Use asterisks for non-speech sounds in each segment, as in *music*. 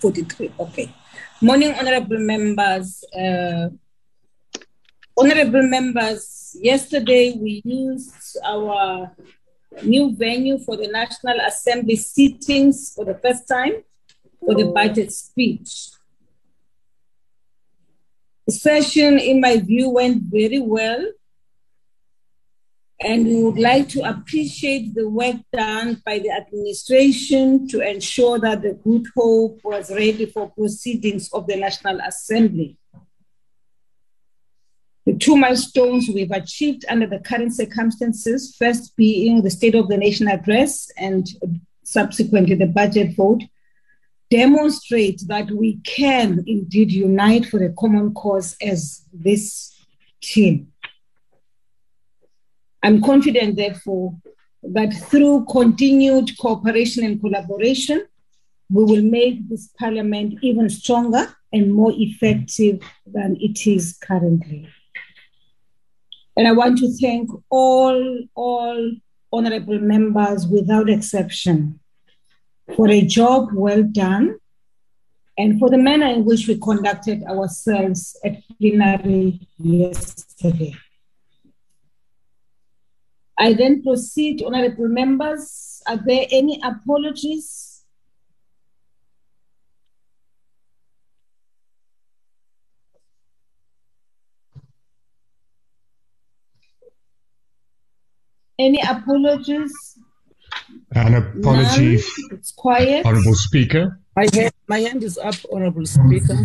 43. Okay. Morning, honorable members. Uh, honorable members, yesterday we used our new venue for the National Assembly sittings for the first time for the budget speech. The session, in my view, went very well. And we would like to appreciate the work done by the administration to ensure that the Good Hope was ready for proceedings of the National Assembly. The two milestones we've achieved under the current circumstances, first being the State of the Nation address and subsequently the budget vote, demonstrate that we can indeed unite for a common cause as this team. I'm confident, therefore, that through continued cooperation and collaboration, we will make this parliament even stronger and more effective than it is currently. And I want to thank all, all honorable members without exception for a job well done and for the manner in which we conducted ourselves at plenary yesterday. I then proceed, honorable members. Are there any apologies? Any apologies? An apology, None. It's quiet. Honourable Speaker. My hand, my hand is up, Honorable Speaker.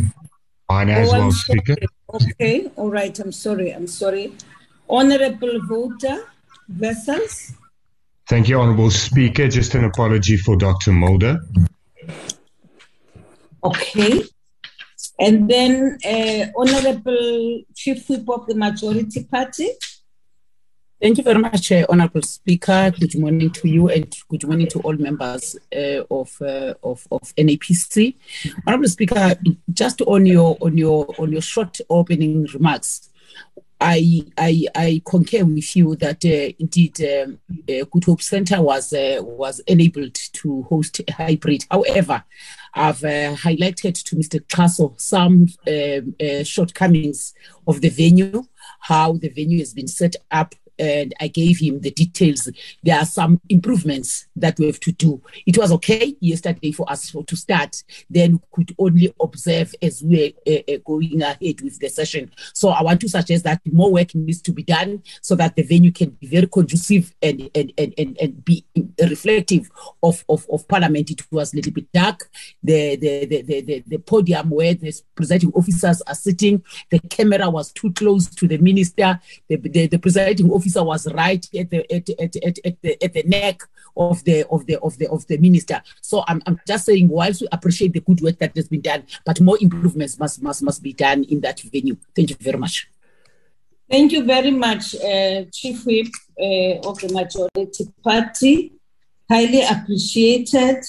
Mine as Oh, I'm well, sorry. Speaker. Okay, all right. I'm sorry. I'm sorry. Honorable Wouter, Wessels. Thank you, Honourable Speaker. Just an apology for Dr. Mulder. Okay. And then uh, Honorable Chief Whip of the Majority Party. Thank you very much, uh, Honorable Speaker. Good morning to you and good morning to all members uh, of, uh, of of NAPC. Honorable Speaker, just on your on your on your short opening remarks, I I, I concur with you that uh, indeed um, uh, Good Hope Center was uh, was enabled to host a hybrid. However, I've uh, highlighted to Mr. Kaso some um, uh, shortcomings of the venue, how the venue has been set up and I gave him the details. There are some improvements that we have to do. It was okay yesterday for us to start. Then we could only observe as we were uh, uh, going ahead with the session. So I want to suggest that more work needs to be done so that the venue can be very conducive and and and and, and be reflective of, of of Parliament. It was a little bit dark. The the the the, the, the podium where the presiding officers are sitting, the camera was too close to the minister. The the, the presiding officer was right at the at, at, at, at the at the neck of the of the of the of the minister. So I'm I'm just saying whilst we appreciate the good work that has been done, but more improvements must must must be done in that venue. Thank you very much. Thank you very much, uh, Chief Whip uh, of the Majority Party. Highly appreciated.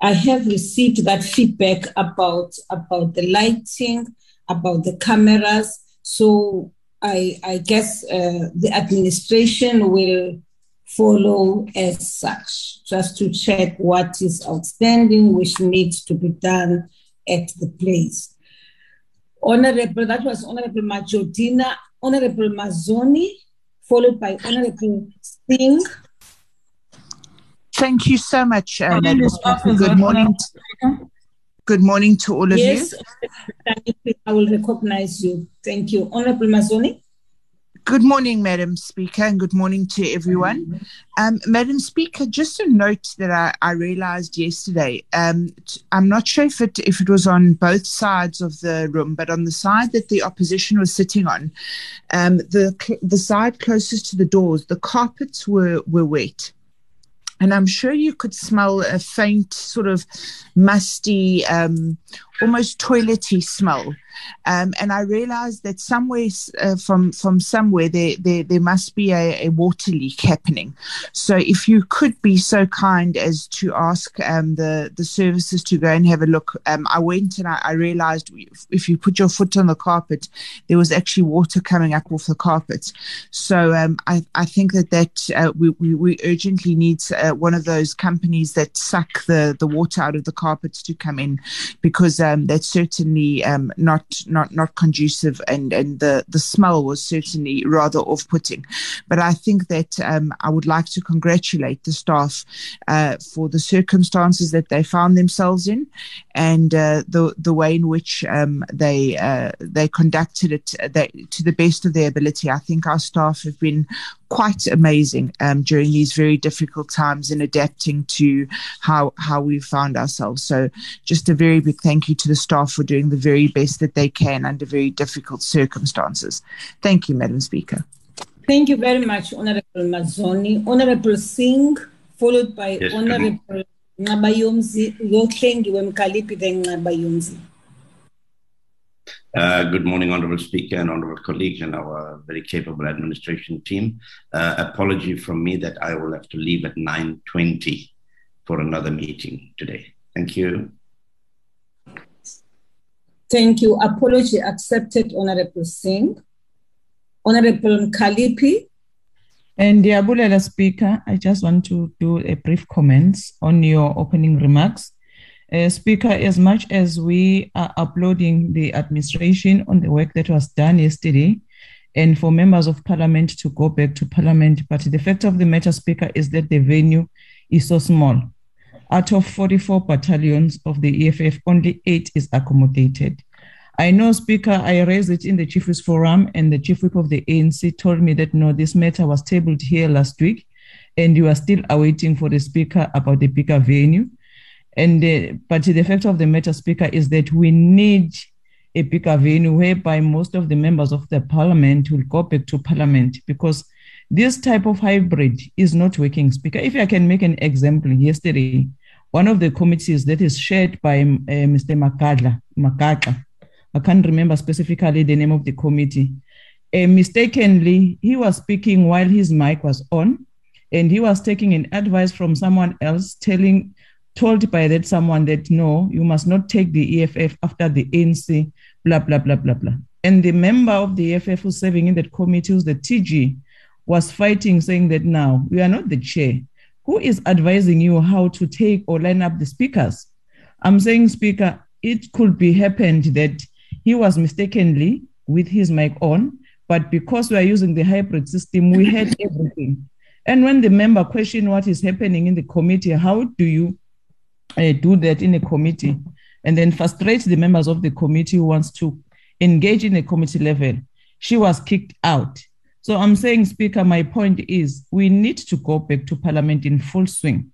I have received that feedback about about the lighting, about the cameras. So I, I guess uh, the administration will follow as such, just to check what is outstanding, which needs to be done at the place. Honorable, that was Honorable Majodina, Honorable Mazzone, followed by Honorable Singh. Thank you so much, uh, Madam Speaker. Good morning. Honourable Good morning to all of you. Yes, you. I will recognize you. Thank you. Honorable Mazzone. Good morning, Madam Speaker, and good morning to everyone. Um, Madam Speaker, just a note that I, I realized yesterday. Um, t- I'm not sure if it if it was on both sides of the room, but on the side that the opposition was sitting on, um, the the side closest to the doors, the carpets were were wet. And I'm sure you could smell a faint, sort of musty, um, almost toilety smell. Um, and I realized that somewhere uh, from from somewhere there there, there must be a, a, water leak happening. So if you could be so kind as to ask um, the the services to go and have a look, um, I went and I, I, realized if you put your foot on the carpet, there was actually water coming up off the carpet. So um, I I think that that uh, we, we, we urgently need uh, one of those companies that suck the the water out of the carpets to come in because um, that's certainly um, not not not conducive, and and the the smell was certainly rather off putting. But I think that um, I would like to congratulate the staff uh, for the circumstances that they found themselves in, and uh, the the way in which um, they uh, they conducted it uh, to the best of their ability. I think our staff have been quite amazing um, during these very difficult times in adapting to how how we found ourselves. So, just a very big thank you to the staff for doing the very best that they can under very difficult circumstances. Thank you, Madam Speaker. Thank you very much, Honorable Mazzone. Honorable Singh, followed by yes, Honorable Nqabayomzi, Yoklengiwe Mkhaliphi, then Nqabayomzi. Uh, good morning, Honorable Speaker and Honorable colleagues and our very capable administration team. Uh, apology from me that I will have to leave at 9.20 for another meeting today. Thank you. Thank you. Apology accepted, Honorable Singh. Honorable Mkhaliphi. And Diabulela Speaker, I just want to do a brief comments on your opening remarks. Uh, Speaker, as much as we are uploading the administration on the work that was done yesterday, and for members of parliament to go back to parliament, but the fact of the matter, Speaker, is that the venue is so small. Out of 44 battalions of the EFF, only eight is accommodated. I know, Speaker, I raised it in the Chief Whip's Forum, and the Chief Whip of the ANC told me that no, this matter was tabled here last week, and you are still awaiting for the Speaker about the bigger venue. And uh, but the fact of the matter, Speaker, is that we need a bigger venue whereby most of the members of the parliament will go back to parliament because this type of hybrid is not working, Speaker. If I can make an example, yesterday, one of the committees that is shared by uh, Mr. Makadla, Makadla, I can't remember specifically the name of the committee. Uh, mistakenly, he was speaking while his mic was on, and he was taking an advice from someone else telling told by that someone that no, you must not take the EFF after the ANC, blah, blah, blah, blah, blah. And the member of the EFF who's serving in that committee, who's the TG, was fighting, saying that now we are not the chair. Who is advising you how to take or line up the speakers? I'm saying, Speaker, it could be happened that he was mistakenly with his mic on, but because we are using the hybrid system, we *laughs* had everything. And when the member questioned what is happening in the committee, how do you uh, do that in a committee and then frustrate the members of the committee who wants to engage in a committee level. She was kicked out. So I'm saying, Speaker, my point is we need to go back to Parliament in full swing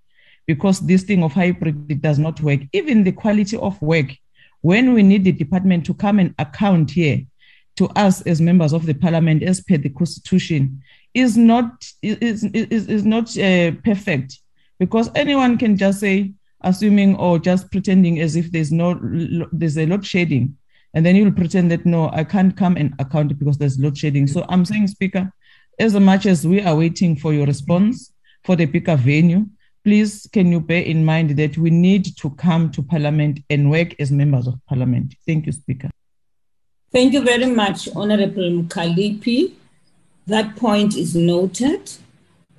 because this thing of hybrid it does not work. Even the quality of work, when we need the department to come and account here to us as members of the Parliament, as per the Constitution, is not is is, is not uh, perfect because anyone can just say assuming or just pretending as if there's no there's a load shedding and then you'll pretend that no i can't come and account because there's load shedding. So i'm saying speaker as much as we are waiting for your response for the bigger venue please can you bear in mind that we need to come to parliament and work as members of parliament? Thank you speaker. Thank you very much honorable mkhaliphi that point is noted.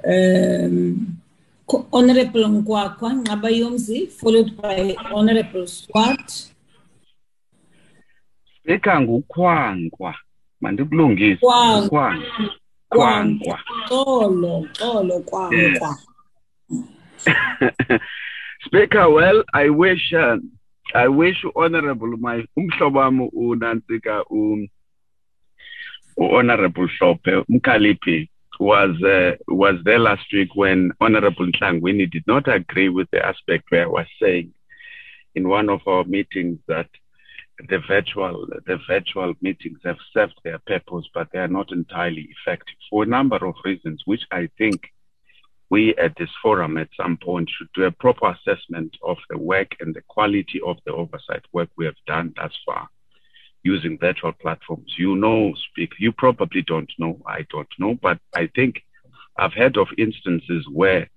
Um, Honorable Ngwakwa followed by Honorable Swart. Speaker ngukhwankwa mandikulungise. Khwankwa. Khwankwa. Xolo xolo kwankwa *laughs* Speaker well I wish uh, I wish honorable my umhlobo wami unantsika um honorable Hlophe Mkhaliphi was uh, was there last week when Honorable Tlangwini did not agree with the aspect where I was saying in one of our meetings that the virtual the virtual meetings have served their purpose, but they are not entirely effective for a number of reasons, which I think we at this forum at some point should do a proper assessment of the work and the quality of the oversight work we have done thus far using virtual platforms. You know, speak, you probably don't know, I don't know, but I think I've heard of instances where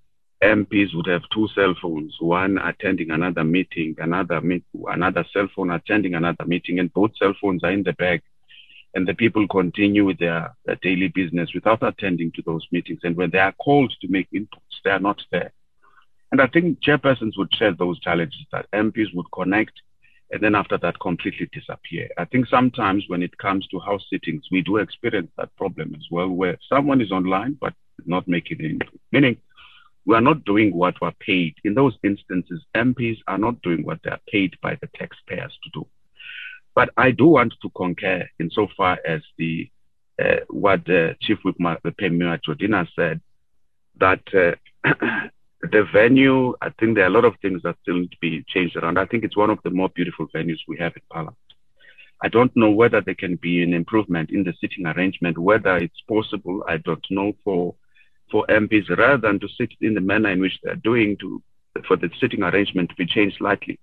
MPs would have two cell phones, one attending another meeting, another meet, another cell phone attending another meeting, and both cell phones are in the bag. And the people continue with their, their daily business without attending to those meetings. And when they are called to make inputs, they are not there. And I think chairpersons would share those challenges that MPs would connect and then after that completely disappear. I think sometimes when it comes to house sittings, we do experience that problem as well, where someone is online but not making input, meaning we are not doing what we're paid. In those instances, MPs are not doing what they are paid by the taxpayers to do. But I do want to concur insofar as the uh, what uh, Chief Whip the Pemmy Majodina said that uh, *clears throat* the venue, I think there are a lot of things that still need to be changed around. I think it's one of the more beautiful venues we have in Parliament. I don't know whether there can be an improvement in the sitting arrangement, whether it's possible. I don't know for for MPs rather than to sit in the manner in which they're doing to for the sitting arrangement to be changed slightly.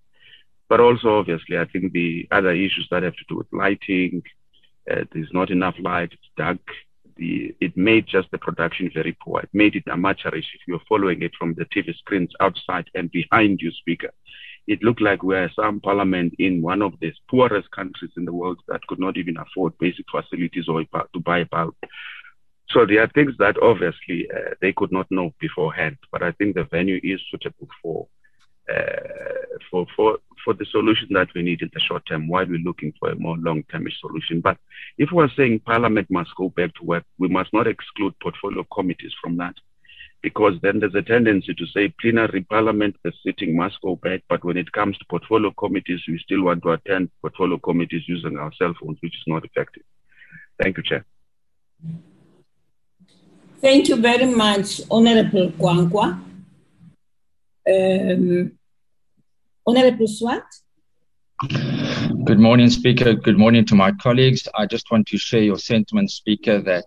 But also, obviously, I think the other issues that have to do with lighting, uh, there's not enough light, it's dark. The, it made just the production very poor. It made it amateurish if you're following it from the TV screens outside and behind you speaker. It looked like we're some parliament in one of the poorest countries in the world that could not even afford basic facilities or to buy a bulb. So there are things that obviously uh, they could not know beforehand, but I think the venue is suitable for uh, for for for the solution that we need in the short term while we're looking for a more long-term solution. But if we're saying Parliament must go back to work, we must not exclude portfolio committees from that, because then there's a tendency to say plenary Parliament, the sitting must go back, but when it comes to portfolio committees, we still want to attend portfolio committees using our cell phones, which is not effective. Thank you, Chair. Thank you very much, Honorable Kwankwa. Um, Honorable Swart. Good morning, Speaker. Good morning to my colleagues. I just want to share your sentiment, Speaker, that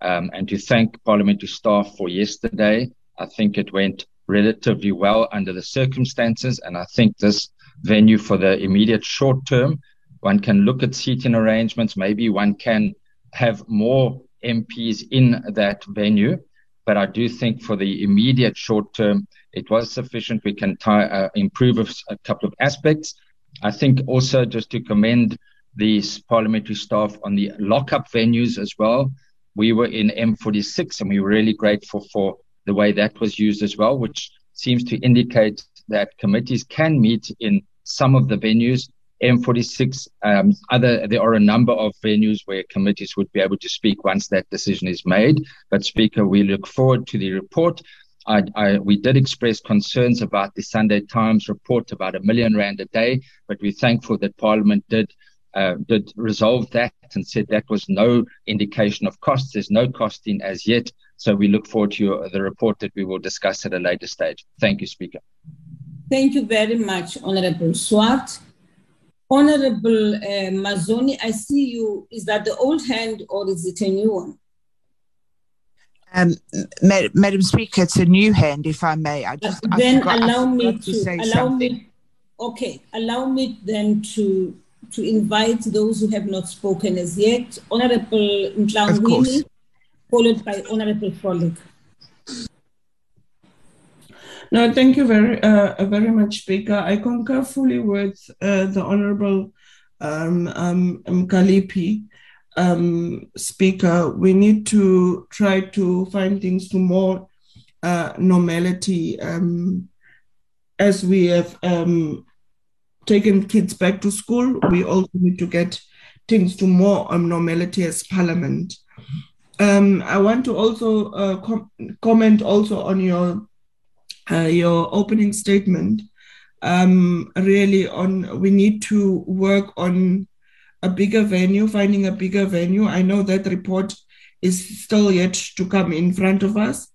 um, and to thank parliamentary staff for yesterday. I think it went relatively well under the circumstances, and I think this venue for the immediate short term, one can look at seating arrangements. Maybe one can have more MPs in that venue. But I do think for the immediate short term, it was sufficient. We can tie, uh, improve a couple of aspects. I think also just to commend the parliamentary staff on the lockup venues as well. We were in M46 and we were really grateful for the way that was used as well, which seems to indicate that committees can meet in some of the venues M46, um, other, there are a number of venues where committees would be able to speak once that decision is made. But Speaker, we look forward to the report. I, I, we did express concerns about the Sunday Times report about a million rand a day, but we're thankful that Parliament did uh, did resolve that and said that was no indication of costs. There's no costing as yet. So we look forward to your, the report that we will discuss at a later stage. Thank you, Speaker. Thank you very much, Honorable Swart. Honorable uh, Mazzone, I see you. Is that the old hand or is it a new one? Um, Madam Speaker, it's a new hand, if I may. I just uh, then forgot, allow me to, to allow something. me. Okay, allow me then to to invite those who have not spoken as yet. Honorable Ntlangwini, followed by Honorable Frolick. No, thank you very, uh, very much, Speaker. I concur fully with uh, the Honorable um, um, Mkhaliphi, um, Speaker. We need to try to find things to more uh, normality um, as we have um, taken kids back to school. We also need to get things to more um, normality as Parliament. I want to also uh, com- comment also on your uh, your opening statement um, really on we need to work on a bigger venue, finding a bigger venue. I know that report is still yet to come in front of us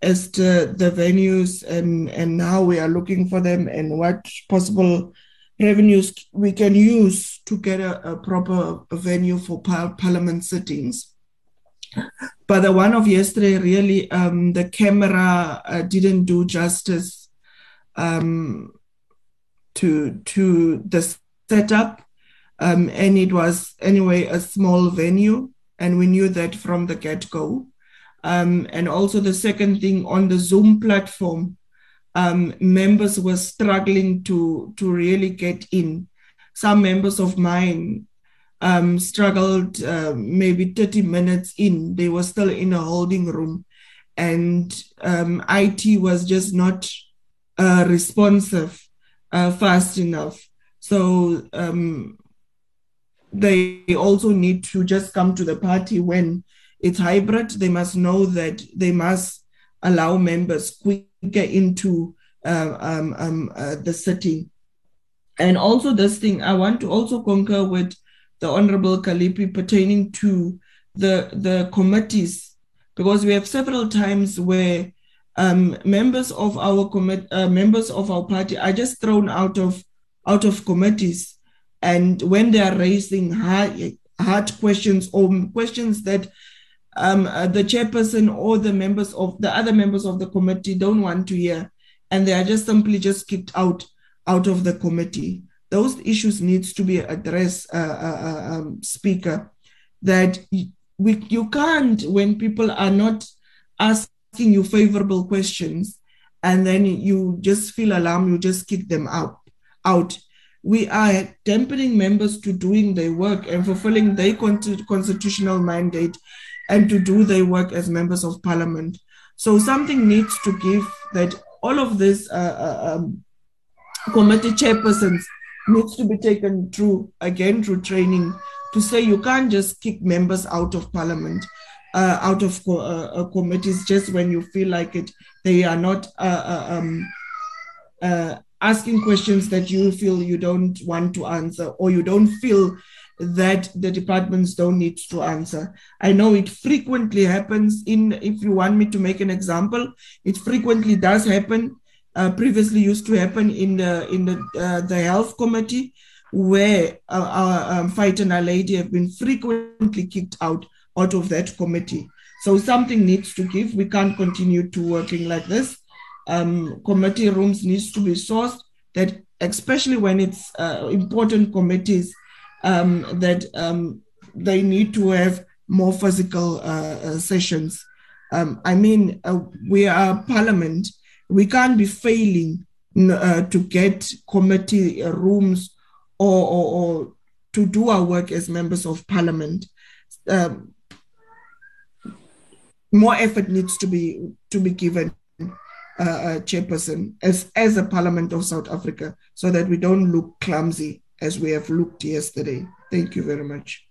as to the venues and, and how we are looking for them and what possible revenues we can use to get a, a proper venue for par- parliament sittings. But the one of yesterday really um, the camera uh, didn't do justice um, to to the setup, um, and it was anyway a small venue, and we knew that from the get go. Um, and also the second thing on the Zoom platform, um, members were struggling to to really get in. Some members of mine um, struggled uh, maybe 30 minutes in. They were still in a holding room, and um, IT was just not uh, responsive uh, fast enough. So um, they also need to just come to the party when it's hybrid. They must know that they must allow members quicker into uh, um, um, uh, the city. And also, this thing, I want to also concur with the Honorable Kalipi pertaining to the, the committees, because we have several times where um, members of our commit, uh, members of our party are just thrown out of out of committees, and when they are raising hard, hard questions or questions that um, uh, the chairperson or the members of the other members of the committee don't want to hear, and they are just simply just kicked out out of the committee. Those issues needs to be addressed, uh, uh, uh um, Speaker. That we you can't when people are not asking you favorable questions and then you just feel alarmed, you just kick them out. out. We are dampening members to doing their work and fulfilling their constitutional mandate and to do their work as members of parliament. So something needs to give that all of this uh, uh, um, committee chairpersons needs to be taken through again through training to say you can't just kick members out of parliament uh, out of co- uh, uh, committees just when you feel like it. They are not uh, uh, um, uh, asking questions that you feel you don't want to answer or you don't feel that the departments don't need to answer. I know it frequently happens in, if you want me to make an example, it frequently does happen. Previously used to happen in the in the the health committee, where our um, fight and our lady have been frequently kicked out out of that committee. So something needs to give. We can't continue to working like this. Um, committee rooms needs to be sourced that, especially when it's uh, important committees, um, that um, they need to have more physical uh, uh, sessions. Um, I mean, uh, we are parliament. We can't be failing uh, to get committee rooms or, or, or, to do our work as members of parliament. Um, more effort needs to be to be given uh, uh, chairperson as as a parliament of south africa so that we don't look clumsy as we have looked yesterday thank you very much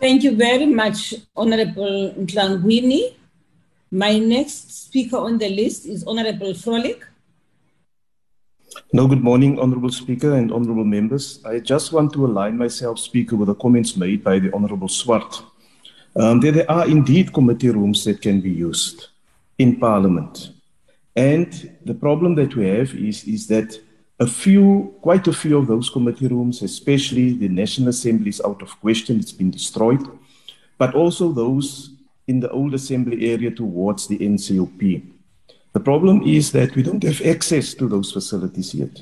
thank you very much honorable Ntlangwini. My next speaker on the list is honorable Frolick. No, good morning, Honorable Speaker and Honorable Members. I just want to align myself, Speaker, with the comments made by the Honorable Swart um, there, there are indeed committee rooms that can be used in Parliament. And the problem that we have is, is that a few, quite a few of those committee rooms, especially the National Assembly, is out of question, it's been destroyed, but also those in the old assembly area towards the NCOP. The problem is that we don't have access to those facilities yet.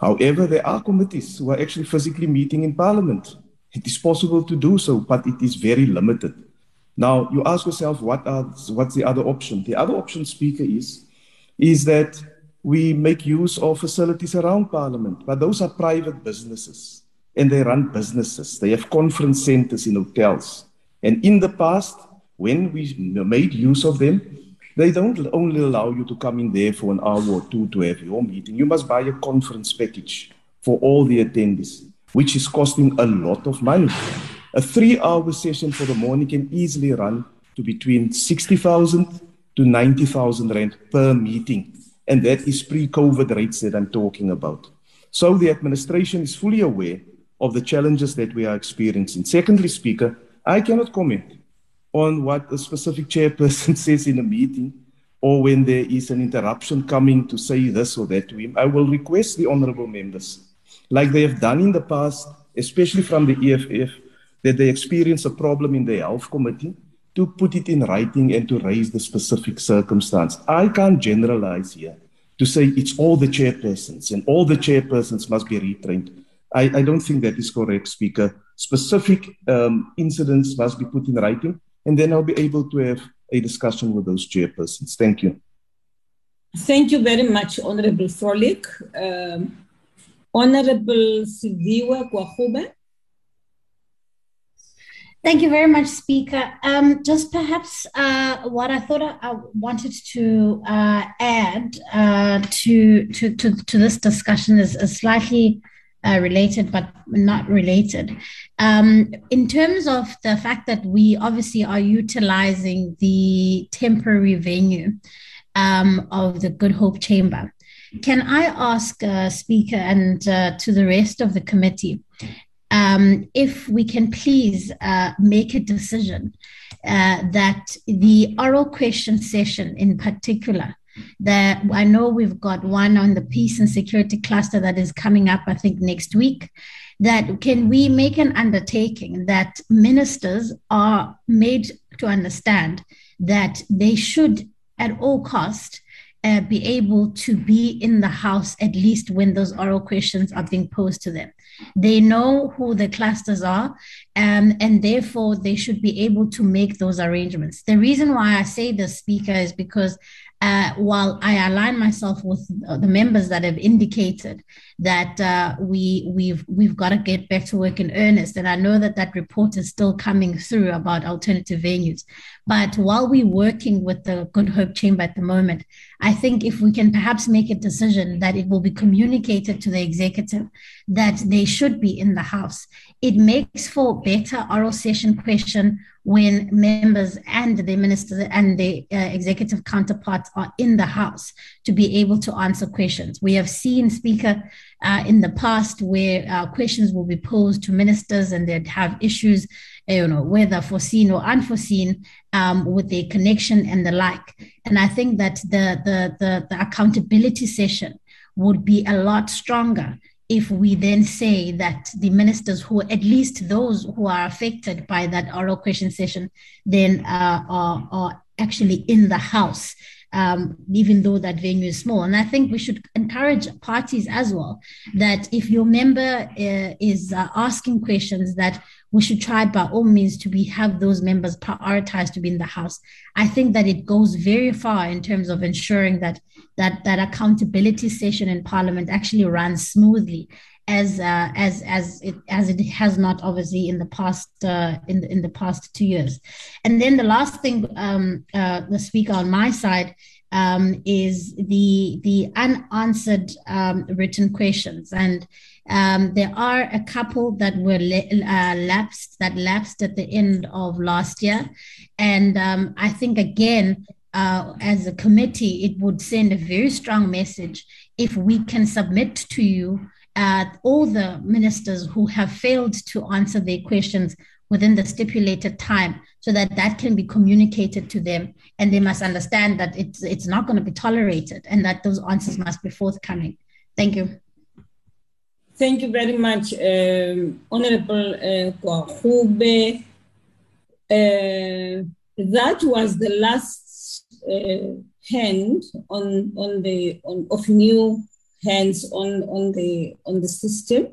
However, there are committees who are actually physically meeting in Parliament. It is possible to do so, but it is very limited. Now, you ask yourself, what are, what's the other option? The other option, Speaker, is, is that we make use of facilities around Parliament, but those are private businesses and they run businesses. They have conference centers in hotels. And in the past, when we made use of them, they don't only allow you to come in there for an hour or two to have your meeting. You must buy a conference package for all the attendees which is costing a lot of money. A three hour session for the morning can easily run to between 60,000 to 90,000 Rand per meeting. And that is pre COVID rates that I'm talking about. So the administration is fully aware of the challenges that we are experiencing. Secondly, Speaker, I cannot comment on what a specific chairperson *laughs* says in a meeting or when there is an interruption coming to say this or that to him. I will request the honorable members like they have done in the past, especially from the EFF, that they experience a problem in the health committee, to put it in writing and to raise the specific circumstance. I can't generalize here to say it's all the chairpersons and all the chairpersons must be retrained. I, I don't think that is correct, Speaker. Specific um, incidents must be put in writing, and then I'll be able to have a discussion with those chairpersons. Thank you. Thank you very much, Honorable Frolick. Um, Honorable Siviwe Gwarube. Thank you very much, Speaker. Um, just perhaps uh, what I thought I, I wanted to uh, add uh, to, to, to, to, this discussion is, is slightly uh, related, but not related. Um, in terms of the fact that we obviously are utilizing the temporary venue um, of the Good Hope Chamber, can I ask, uh, Speaker, and uh, to the rest of the committee, um, if we can please uh, make a decision uh, that the oral question session in particular, that I know we've got one on the peace and security cluster that is coming up, I think, next week. That can we make an undertaking that ministers are made to understand that they should, at all cost, uh, be able to be in the house at least when those oral questions are being posed to them. They know who the clusters are, um, and therefore they should be able to make those arrangements. The reason why I say this, Speaker, is because uh, while I align myself with the members that have indicated that uh, we we've we've got to get back to work in earnest, and I know that that report is still coming through about alternative venues. But while we're working with the Good Hope Chamber at the moment, I think if we can perhaps make a decision that it will be communicated to the executive that they should be in the House, it makes for better oral session question when members and the ministers and the uh, executive counterparts are in the House to be able to answer questions. We have seen, Speaker, uh, in the past where uh, questions will be posed to ministers and they'd have issues, you know, whether foreseen or unforeseen um, with their connection and the like. And I think that the, the, the, the accountability session would be a lot stronger if we then say that the ministers who at least those who are affected by that oral question session then uh, are, are actually in the house um, even though that venue is small. And I think we should encourage parties as well that if your member uh, is uh, asking questions, that we should try by all means to be have those members prioritized to be in the house. I think that it goes very far in terms of ensuring that that that accountability session in Parliament actually runs smoothly as uh, as as it as it has not obviously in the past uh, in the, in the past two years. And then the last thing, um, uh, the speaker on my side um, is the the unanswered um, written questions, and um, there are a couple that were uh, lapsed that lapsed at the end of last year, and um, I think again. Uh, as a committee, it would send a very strong message if we can submit to you at all the ministers who have failed to answer their questions within the stipulated time so that that can be communicated to them and they must understand that it's it's not going to be tolerated and that those answers must be forthcoming thank you thank you very much um, honorable uh, Gwarube. Uh, that was the last uh, hand on on the on of new hands on, on, the, on the system.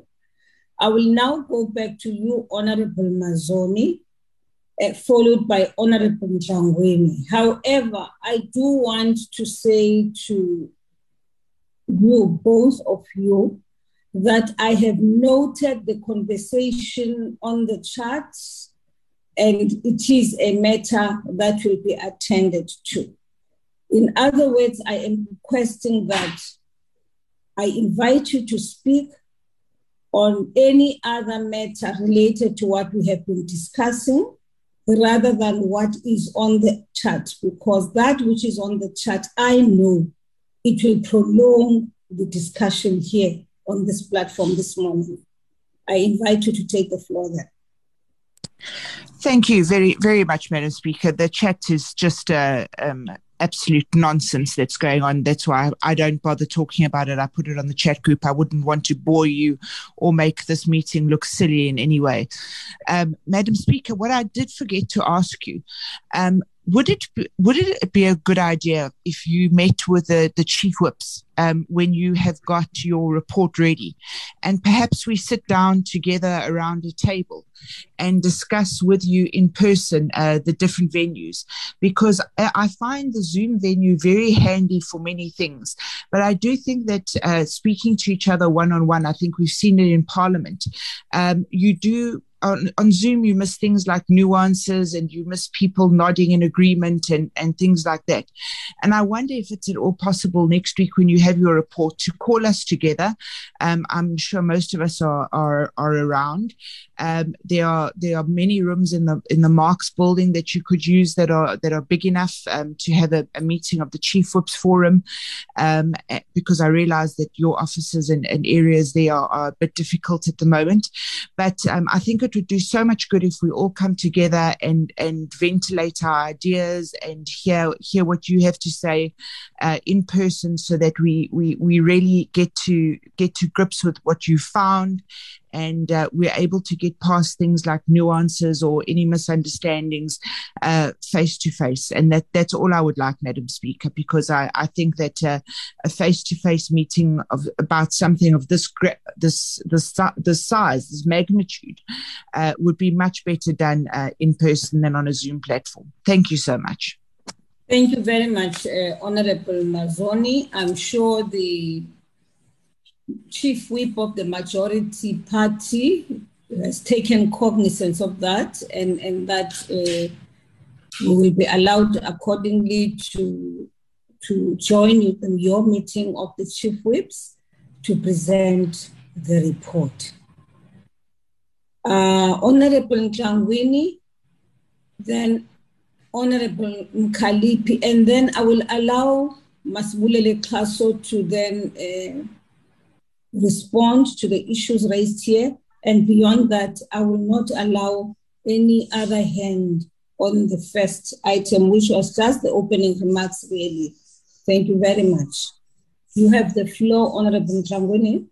I will now go back to you, Honorable Mazzone, uh, followed by Honorable Ntlangwini. However, I do want to say to you, both of you, that I have noted the conversation on the charts and it is a matter that will be attended to. In other words, I am requesting that I invite you to speak on any other matter related to what we have been discussing rather than what is on the chat, because that which is on the chat, I know it will prolong the discussion here on this platform this morning. I invite you to take the floor there. Thank you very, very much, Madam Speaker. The chat is just a, um, absolute nonsense that's going on. That's why I don't bother talking about it. I put it on the chat group. I wouldn't want to bore you or make this meeting look silly in any way. Um, Madam Speaker, what I did forget to ask you, um, would it be, would it be a good idea if you met with the, the chief whips um, when you have got your report ready, and perhaps we sit down together around a table and discuss with you in person uh, the different venues? Because I find the Zoom venue very handy for many things, but I do think that uh, speaking to each other one on one, I think we've seen it in Parliament. Um, you do on, on Zoom, you miss things like nuances and you miss people nodding in agreement and, and things like that. And I wonder if it's at all possible next week when you have your report to call us together. Um, I'm sure most of us are, are, are around. Um, there are there are many rooms in the in the Marx building that you could use that are that are big enough um, to have a, a, meeting of the Chief Whips Forum, um, eh, because I realise that your offices and, and areas there are, are, a bit difficult at the moment. But um, I think it would do so much good if we all come together and and ventilate our ideas and hear hear what you have to say uh, in person, so that we we we really get to get to grips with what you found and uh, we're able to get past things like nuances or any misunderstandings face to face. And that that's all I would like, Madam Speaker, because I, I think that uh, a face to face meeting of about something of this this this this size, this magnitude, uh, would be much better done uh, in person than on a Zoom platform. Thank you so much. Thank you very much, uh, Honorable Mazzone. I'm sure the chief whip of the majority party has taken cognizance of that and, and that uh, we will be allowed accordingly to, to join in your meeting of the chief whips to present the report. Uh, Honorable Ntlangwini, then Honorable Mkhaliphi, and then I will allow Masibulele Xaso to then uh, respond to the issues raised here. And beyond that, I will not allow any other hand on the first item, which was just the opening remarks, really. Thank you very much. You have the floor, Honorable Ntlangwini.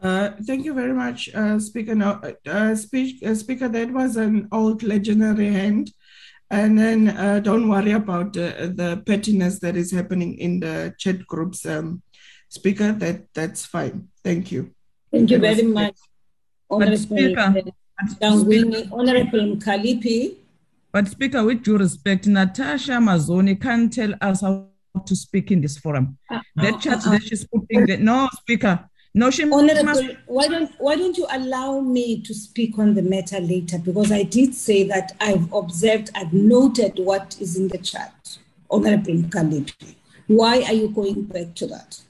Uh, thank you very much, uh, Speaker. No, uh, speak, uh, Speaker, that was an old legendary hand. And then uh, don't worry about the pettiness that is happening in the chat groups. Um, Speaker, that that's fine. Thank you. Thank you very much, Honorable Speaker. Honorable Mkhaliphi. But Speaker, with due respect, Natasha Mazzone can't tell us how to speak in this forum. Uh, that uh, chat uh, that she's putting the no Speaker. No, she Honorable, must... why don't why don't you allow me to speak on the matter later? Because I did say that I've observed, I've noted what is in the chat. Honorable Mkhaliphi. Why are you going back to that?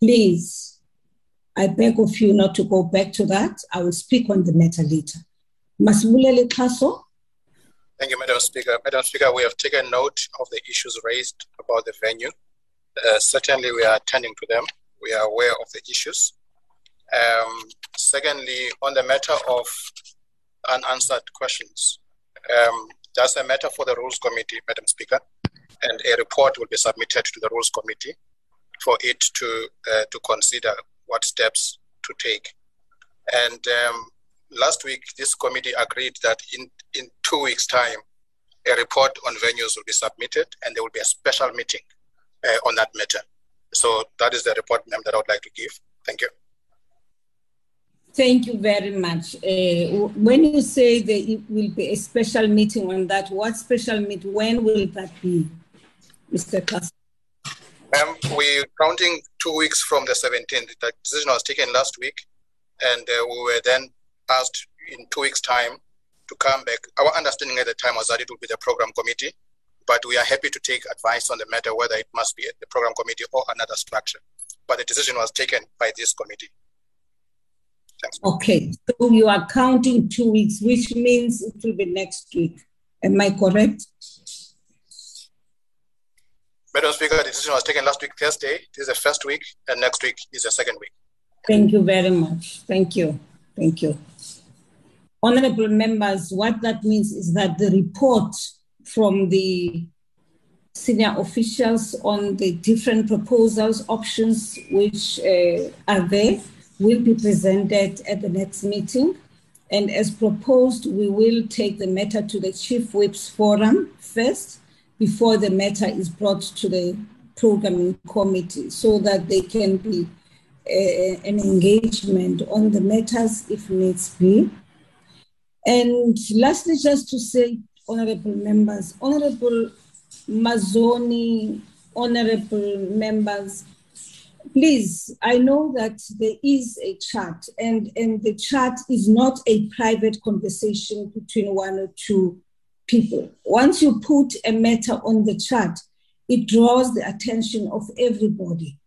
Please, I beg of you not to go back to that. I will speak on the matter later. Masibulele Xaso. Thank you, Madam Speaker. Madam Speaker, we have taken note of the issues raised about the venue. Uh, certainly, we are attending to them. We are aware of the issues. Um, secondly, on the matter of unanswered questions, um, that's a matter for the Rules Committee, Madam Speaker, and a report will be submitted to the Rules Committee for it to uh, to consider what steps to take. And um, last week, this committee agreed that in in two weeks' time, a report on venues will be submitted, and there will be a special meeting uh, on that matter. So that is the report, ma'am, that I would like to give. Thank you. Thank you very much. Uh, when you say there it will be a special meeting on that, what special meeting? When will that be, Mr. Kass? Um, we're counting two weeks from the 17th. The decision was taken last week, and uh, we were then asked in two weeks' time to come back. Our understanding at the time was that it would be the program committee, but we are happy to take advice on the matter whether it must be the program committee or another structure. But the decision was taken by this committee. Thanks. Okay, so you are counting two weeks, which means it will be next week. Am I correct? Madam Speaker, the decision was taken last week, Thursday. This is the first week, and next week is the second week. Thank you very much. Thank you. Thank you. Honorable members, what that means is that the report from the senior officials on the different proposals, options which uh, are there, will be presented at the next meeting. And as proposed, we will take the matter to the Chief Whips Forum first before the matter is brought to the programming committee so that they can be uh, an engagement on the matters if needs be. And lastly, just to say, honorable members, honorable Mazzone, honorable members, please, I know that there is a chat, and, and the chat is not a private conversation between one or two people. Once you put a matter on the chart, it draws the attention of everybody.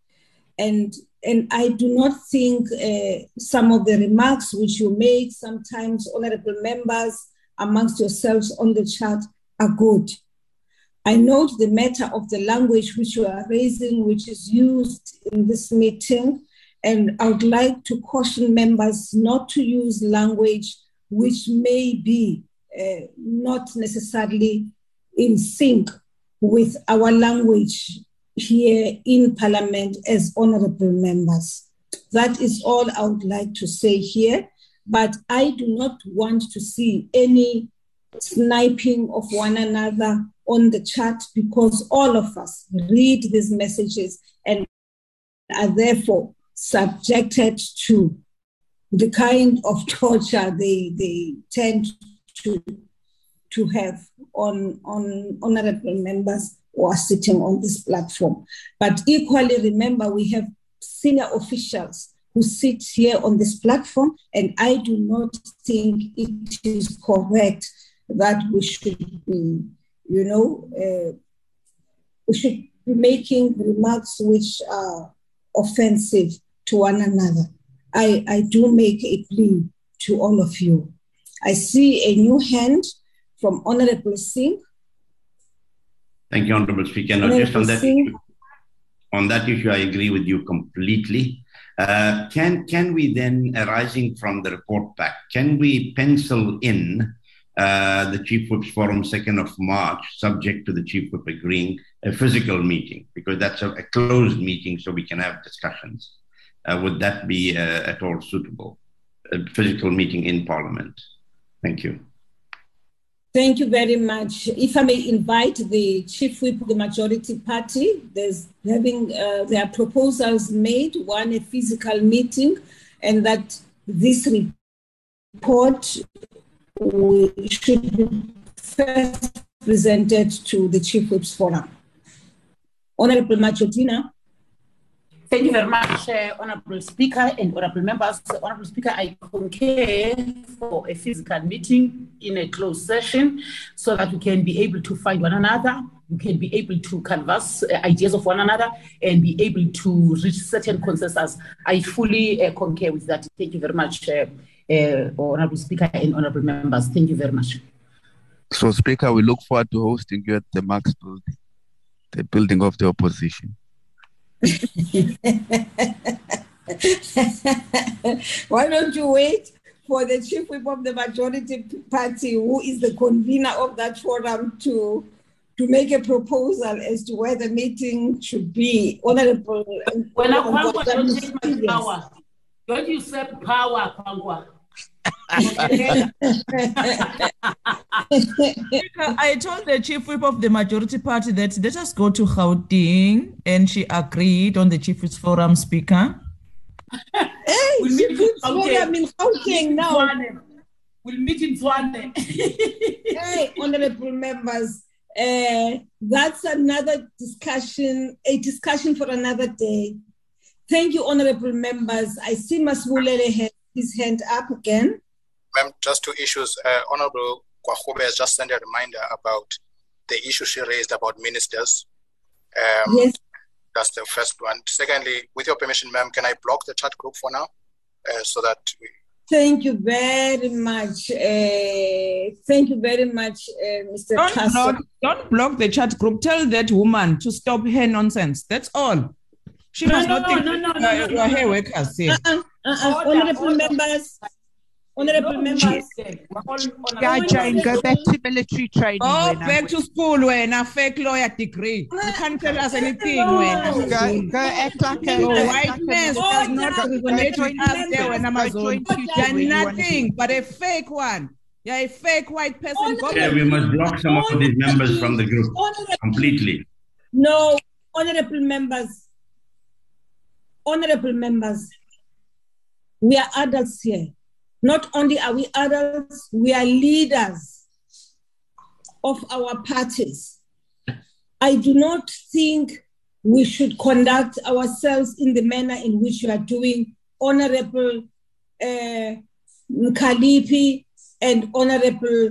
And, and I do not think uh, some of the remarks which you make, sometimes honorable members amongst yourselves on the chart, are good. I note the matter of the language which you are raising, which is used in this meeting, and I would like to caution members not to use language which may be uh, not necessarily in sync with our language here in Parliament as honorable members. That is all I would like to say here, but I do not want to see any sniping of one another on the chat because all of us read these messages and are therefore subjected to the kind of *laughs* torture they, they tend to, to have on, on honorable members who are sitting on this platform. But equally, remember, we have senior officials who sit here on this platform, and I do not think it is correct that we should be, you know, uh, we should be making remarks which are offensive to one another. I, I do make a plea to all of you. I see a new hand from Honorable Singh. Thank you, Honorable Speaker. Just on that, issue, on that issue, I agree with you completely. Uh, can can we then, arising from the report back, can we pencil in uh, the Chief Whip's Forum 2nd of March, subject to the Chief Whip agreeing a physical meeting, because that's a, a closed meeting so we can have discussions. Uh, would that be uh, at all suitable? A physical meeting in Parliament? Thank you. Thank you very much. If I may invite the chief whip of the majority party, there's having uh, there are proposals made, one a physical meeting, and that this report should be first presented to the chief whips forum. Honorable Majodina. Thank you very much, uh, Honorable Speaker and Honorable Members. Honorable Speaker, I concur for a physical meeting in a closed session so that we can be able to find one another, we can be able to canvass uh, ideas of one another, and be able to reach certain consensus. I fully uh, concur with that. Thank you very much, uh, uh, Honorable Speaker and Honorable Members. Thank you very much. So, Speaker, we look forward to hosting you at the Max building, the building of the opposition. *laughs* Why don't you wait for the chief whip of the majority party, who is the convener of that forum, to to make a proposal as to where the meeting should be. Honorable. When I don't take my power, don't you set power, Kwankwa? *laughs* I told the chief whip of the majority party that let us go to Gauteng, and she agreed on the chief whip's forum speaker. *laughs* Hey, We'll meet chief in forum in Gauteng now. We'll meet in Zwane. *laughs* hey, honorable members, uh, that's another discussion, a discussion for another day. Thank you, honorable members. I see Masibulele has his hand up again. Ma'am, just two issues. Uh, Honorable Gwarube has just sent a reminder about the issue she raised about ministers. Um, Yes. That's the first one. Secondly, with your permission, ma'am, can I block the chat group for now uh, so that we, Thank you very much. Uh, thank you very much, uh, Mr. Don't block, don't block the chat group. Tell that woman to stop her nonsense. That's all. She No, must no, not think no, no, you no, are- no, you are no. her workers here. Uh-uh, uh-uh. Order, Honorable members, Honorable No, members. Jane. Yeah, Jane, go back to military training. Oh, go when back to school when a fake lawyer degree. You uh, can't tell us anything when Go, go act like a So go white like man military- does not go- go resonate join with us Tuesday. there when Go Amazon. join Tuesday You're where you nothing but a fake one. You're a fake white person. Go Yeah, we must block some of these members from the group completely. No, honorable members. Honorable members, we are adults here. Not only are we adults, we are leaders of our parties. I do not think we should conduct ourselves in the manner in which you are doing, Honorable uh, and Honorable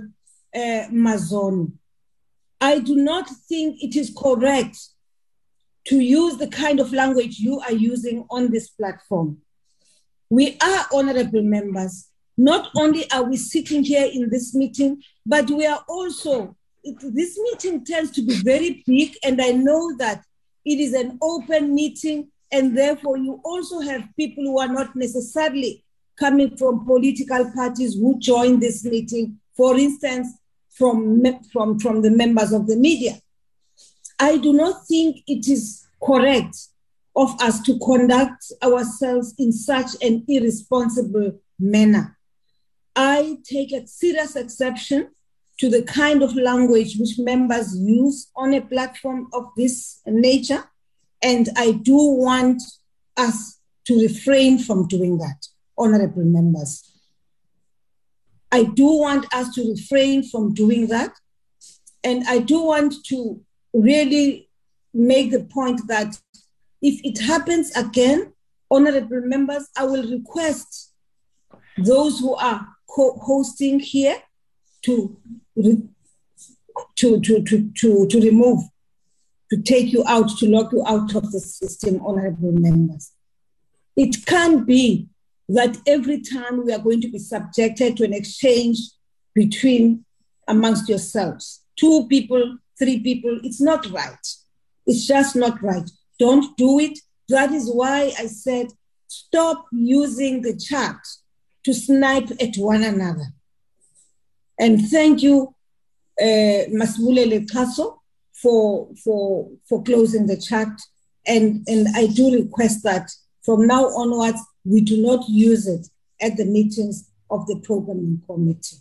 uh, Mazon. I do not think it is correct to use the kind of language you are using on this platform. We are honorable members. Not only are we sitting here in this meeting, but we are also, it- this meeting tends to be very big, and I know that it is an open meeting, and therefore you also have people who are not necessarily coming from political parties who join this meeting, for instance, from, from, from the members of the media. I do not think it is correct of us to conduct ourselves in such an irresponsible manner. I take a serious exception to the kind of language which members use on a platform of this nature, and I do want us to refrain from doing that, honorable members. I do want us to refrain from doing that. And I do want to really make the point that if it happens again, honorable members, I will request those who are co-hosting here to, to, to, to, to, to remove, to take you out, to lock you out of the system, honorable members. It can't be that every time we are going to be subjected to an exchange between amongst yourselves, two people, three people, it's not right. It's just not right. Don't do it. That is why I said stop using the chat to snipe at one another. And thank you, uh, Masibulele for, for, for closing the chat. And, and I do request that from now onwards, we do not use it at the meetings of the programming committee.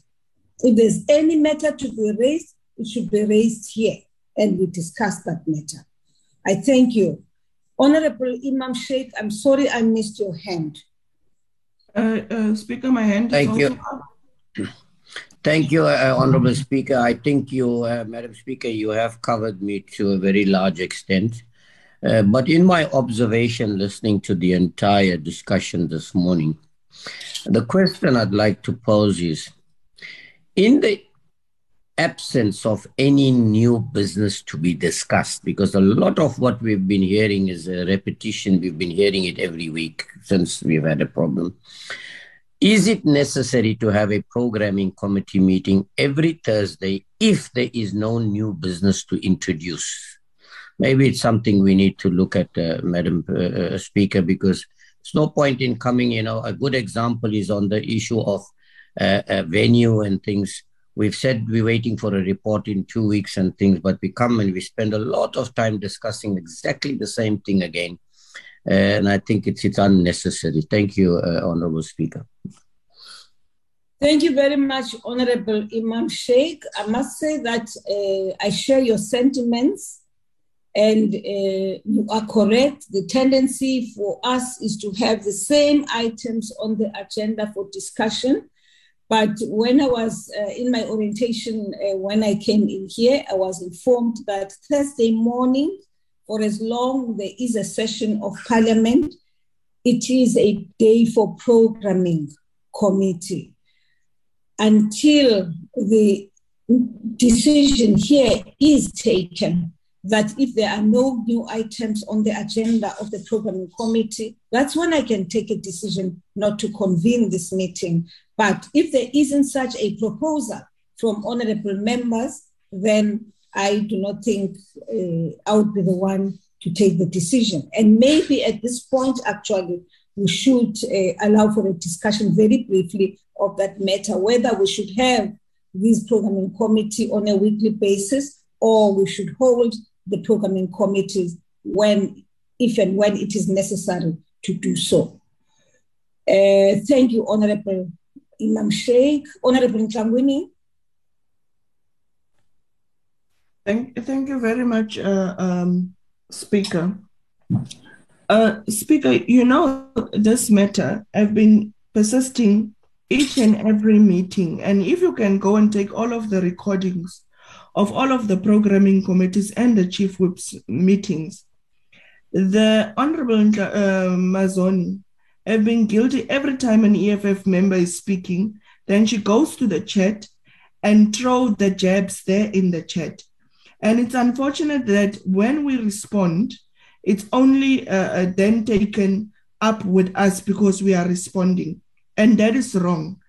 If there's any matter to be raised, it should be raised here and we discuss that matter. I thank you. Honorable Imam Sheikh, I'm sorry I missed your hand. Uh, uh, Speaker, my hand is Thank also you. up. *clears throat* Thank you, uh, Honorable Speaker. I think you, uh, Madam Speaker, you have covered me to a very large extent. Uh, but in my observation, listening to the entire discussion this morning, the question I'd like to pose is in the absence of any new business to be discussed, because a lot of what we've been hearing is a repetition, we've been hearing it every week since we've had a problem. Is it necessary to have a programming committee meeting every Thursday if there is no new business to introduce? Maybe it's something we need to look at, uh, Madam uh, uh, Speaker, because there's no point in coming. You know, a good example is on the issue of uh, uh, venue and things. We've said we're waiting for a report in two weeks and things, but we come and we spend a lot of time discussing exactly the same thing again. Uh, and I think it's, it's unnecessary. Thank you, uh, Honorable Speaker. Thank you very much, Honorable Imam Sheikh. I must say that uh, I share your sentiments and uh, you are correct. The tendency for us is to have the same items on the agenda for discussion. But when I was uh, in my orientation, uh, when I came in here, I was informed that Thursday morning, for as long there is a session of parliament, it is a day for programming committee until the decision here is taken that if there are no new items on the agenda of the programming committee, that's when I can take a decision not to convene this meeting. But if there isn't such a proposal from honorable members, then I do not think uh, I would be the one to take the decision. And maybe at this point, actually, we should uh, allow for a discussion very briefly of that matter, whether we should have this programming committee on a weekly basis or we should hold the programming committees when, if and when it is necessary to do so. Uh, thank you, Honorable Imam Sheikh. Honorable Ntlangwini. Thank, thank you very much, uh, um, Speaker. Uh, Speaker, you know this matter. I've been persisting each and every meeting, and if you can go and take all of the recordings of all of the programming committees and the chief whips meetings, the Honorable uh, Mazzone have been guilty every time an EFF member is speaking. Then she goes to the chat and throw the jabs there in the chat. And it's unfortunate that when we respond, it's only uh, uh, then taken up with us because we are responding. And that is wrong.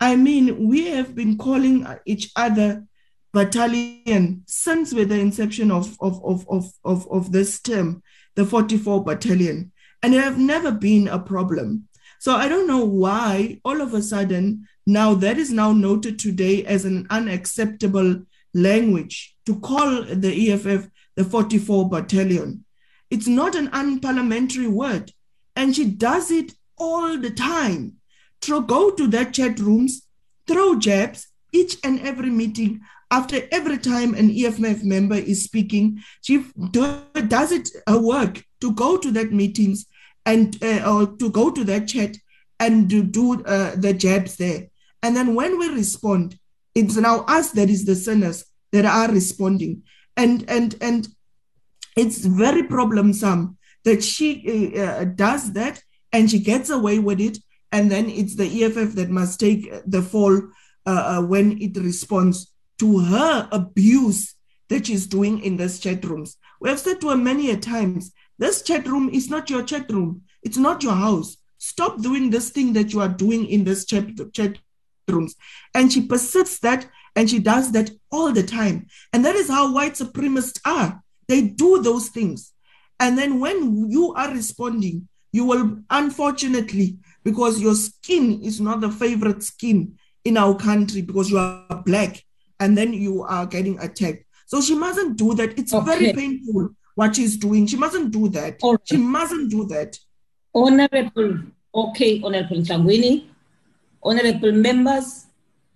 I mean, we have been calling each other battalion since with the inception of, of, of, of, of, of this term, the 44 battalion. And it have never been a problem. So I don't know why all of a sudden now that is now noted today as an unacceptable language to call the EFF the 44 Battalion. It's not an unparliamentary word. And she does it all the time. Throw, go to their chat rooms, throw jabs each and every meeting. After every time an EFF member is speaking, she do, does it her work to go to that meetings and uh, or to go to that chat and to do uh, the jabs there. And then when we respond, it's now us that is the sinners that are responding. And, and, and it's very problemsome that she uh, uh, does that and she gets away with it. And then it's the EFF that must take the fall uh, uh, when it responds to her abuse that she's doing in these chat rooms. We have said to her many a times, this chat room is not your chat room. It's not your house. Stop doing this thing that you are doing in this chat, chat rooms. And she persists that and she does that all the time. And that is how white supremacists are. They do those things. And then when you are responding, you will unfortunately, because your skin is not the favorite skin in our country because you are black, and then you are getting attacked. So she mustn't do that. It's okay. very painful what she's doing. She mustn't do that. Right. She mustn't do that. Honorable, okay, Honorable Ntlangwini, honorable members,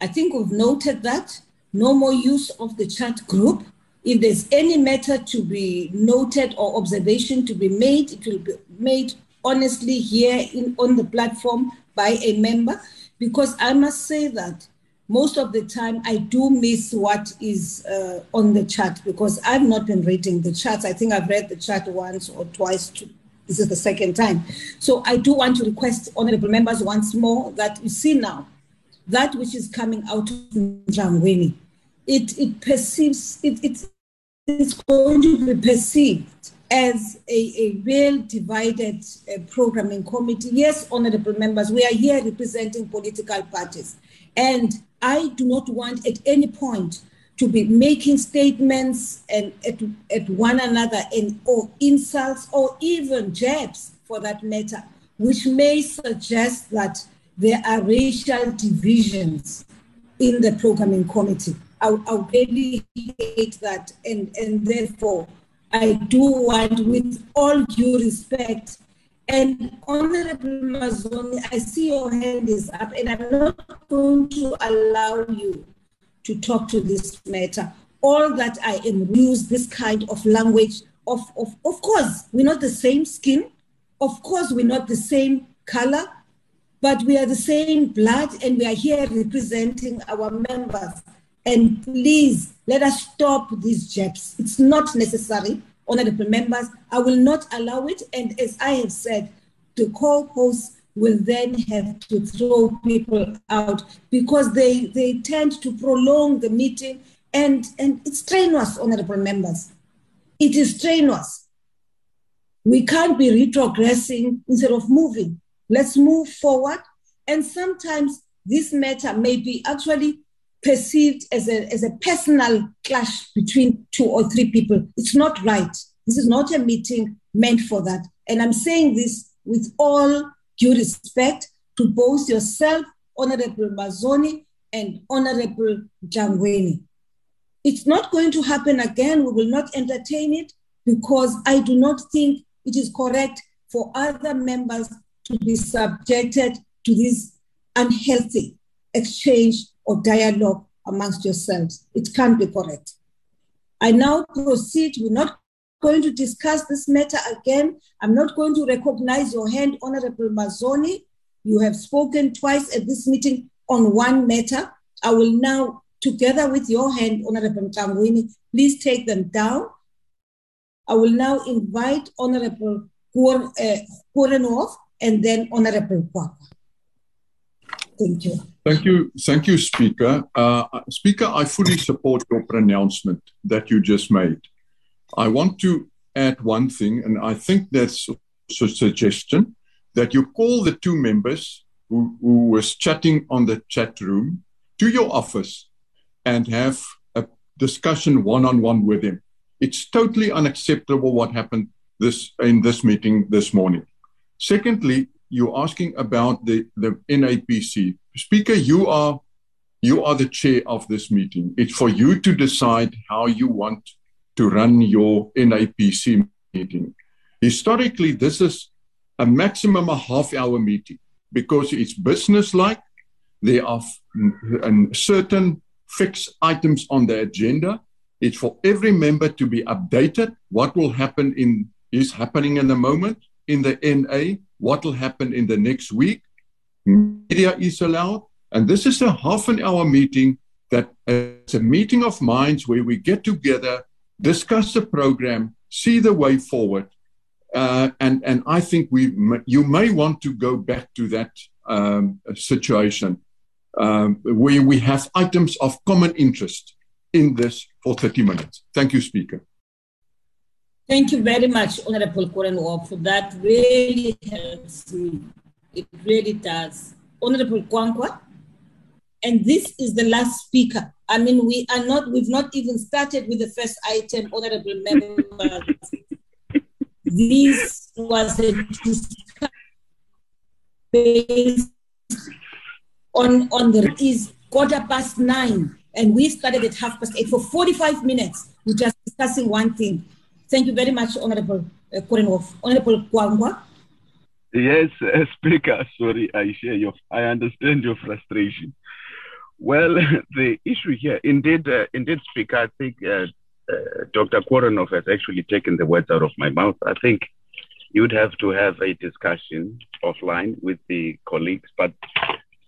I think we've noted that. No more use of the chat group. If there's any matter to be noted or observation to be made, it will be made honestly here in, on the platform by a member. Because I must say that most of the time I do miss what is uh, on the chat because I've not been reading the chats. I think I've read the chat once or twice. This is the second time. So I do want to request honorable members once more that you see now that which is coming out of Ntlangwini, it, it perceives, it, it, it's going to be perceived as a, a real divided uh, programming committee. Yes, honorable members, we are here representing political parties. And I do not want at any point to be making statements and at, at one another and or insults or even jabs for that matter, which may suggest that there are racial divisions in the programming committee. I, I really hate that. And, and therefore, I do want, with all due respect, and Honorable Mazzone, I see your hand is up, and I'm not going to allow you to talk to this matter. All that I am use this kind of language. Of, of, of course, we're not the same skin. Of course, we're not the same color but we are the same blood and we are here representing our members. And please let us stop these jabs. It's not necessary, honorable members. I will not allow it. And as I have said, the co-hosts will then have to throw people out because they, they tend to prolong the meeting and, and it's strenuous, honorable members. It is strenuous. We can't be retrogressing instead of moving. Let's move forward. And sometimes this matter may be actually perceived as a, as a personal clash between two or three people. It's not right. This is not a meeting meant for that. And I'm saying this with all due respect to both yourself, Honorable Mazzone, and Honorable Ntlangwini. It's not going to happen again. We will not entertain it because I do not think it is correct for other members to be subjected to this unhealthy exchange or dialogue amongst yourselves. It can't be correct. I now proceed. We're not going to discuss this matter again. I'm not going to recognize your hand, Honorable Mazzone. You have spoken twice at this meeting on one matter. I will now, together with your hand, Honorable Ntlangwini, please take them down. I will now invite Honorable Korenhoff uh, and then Honorable Kwankwa. Thank you. Thank you, thank you, Speaker. Uh, Speaker, I fully support your pronouncement that you just made. I want to add one thing, and I think that's a suggestion that you call the two members who, who was chatting on the chat room to your office and have a discussion one on one with him. It's totally unacceptable what happened this in this meeting this morning. Secondly, you're asking about the, the NAPC. Speaker, you are you are the chair of this meeting. It's for you to decide how you want to run your NAPC meeting. Historically, this is a maximum a half hour meeting because it's business like. There are certain fixed items on the agenda. It's for every member to be updated. What will happen in is happening in the moment in the NA, what will happen in the next week. Media is allowed. And this is a half an hour meeting that it's a meeting of minds where we get together, discuss the program, see the way forward. Uh, and, and I think we, you may want to go back to that um, situation um, where we have items of common interest in this for 30 minutes. Thank you, Speaker. Thank you very much, Honorable Korenhoff. That really helps me. It really does. Honorable Kwankwa, and this is the last speaker. I mean, we are not, we've not even started with the first item, Honorable Members. this was a based on, on the, is quarter past nine, and we started at half past eight. For 45 minutes, we're just discussing one thing. Thank you very much, Honorable uh. Honorable Kwankwa. Yes, uh, *laughs* Speaker. Sorry, I share your. I understand your frustration. Well, *laughs* the issue here, indeed, uh, indeed, Speaker. I think uh, uh Dr. Korenhoff has actually taken the words out of my mouth. I think you'd have to have a discussion offline with the colleagues, but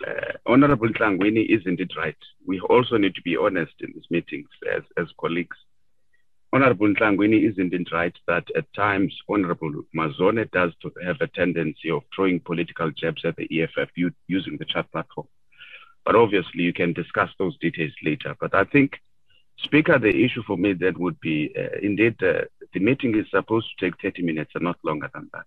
uh, Honorable Ntlangwini is indeed right. We also need to be honest in these meetings as, as colleagues. Honorable Ntlangwini is indeed right that at times Honorable Mazzone does have a tendency of throwing political jabs at the EFF using the chat platform. But obviously, you can discuss those details later. But I think, Speaker, the issue for me that would be uh, indeed uh, the meeting is supposed to take 30 minutes and not longer than that.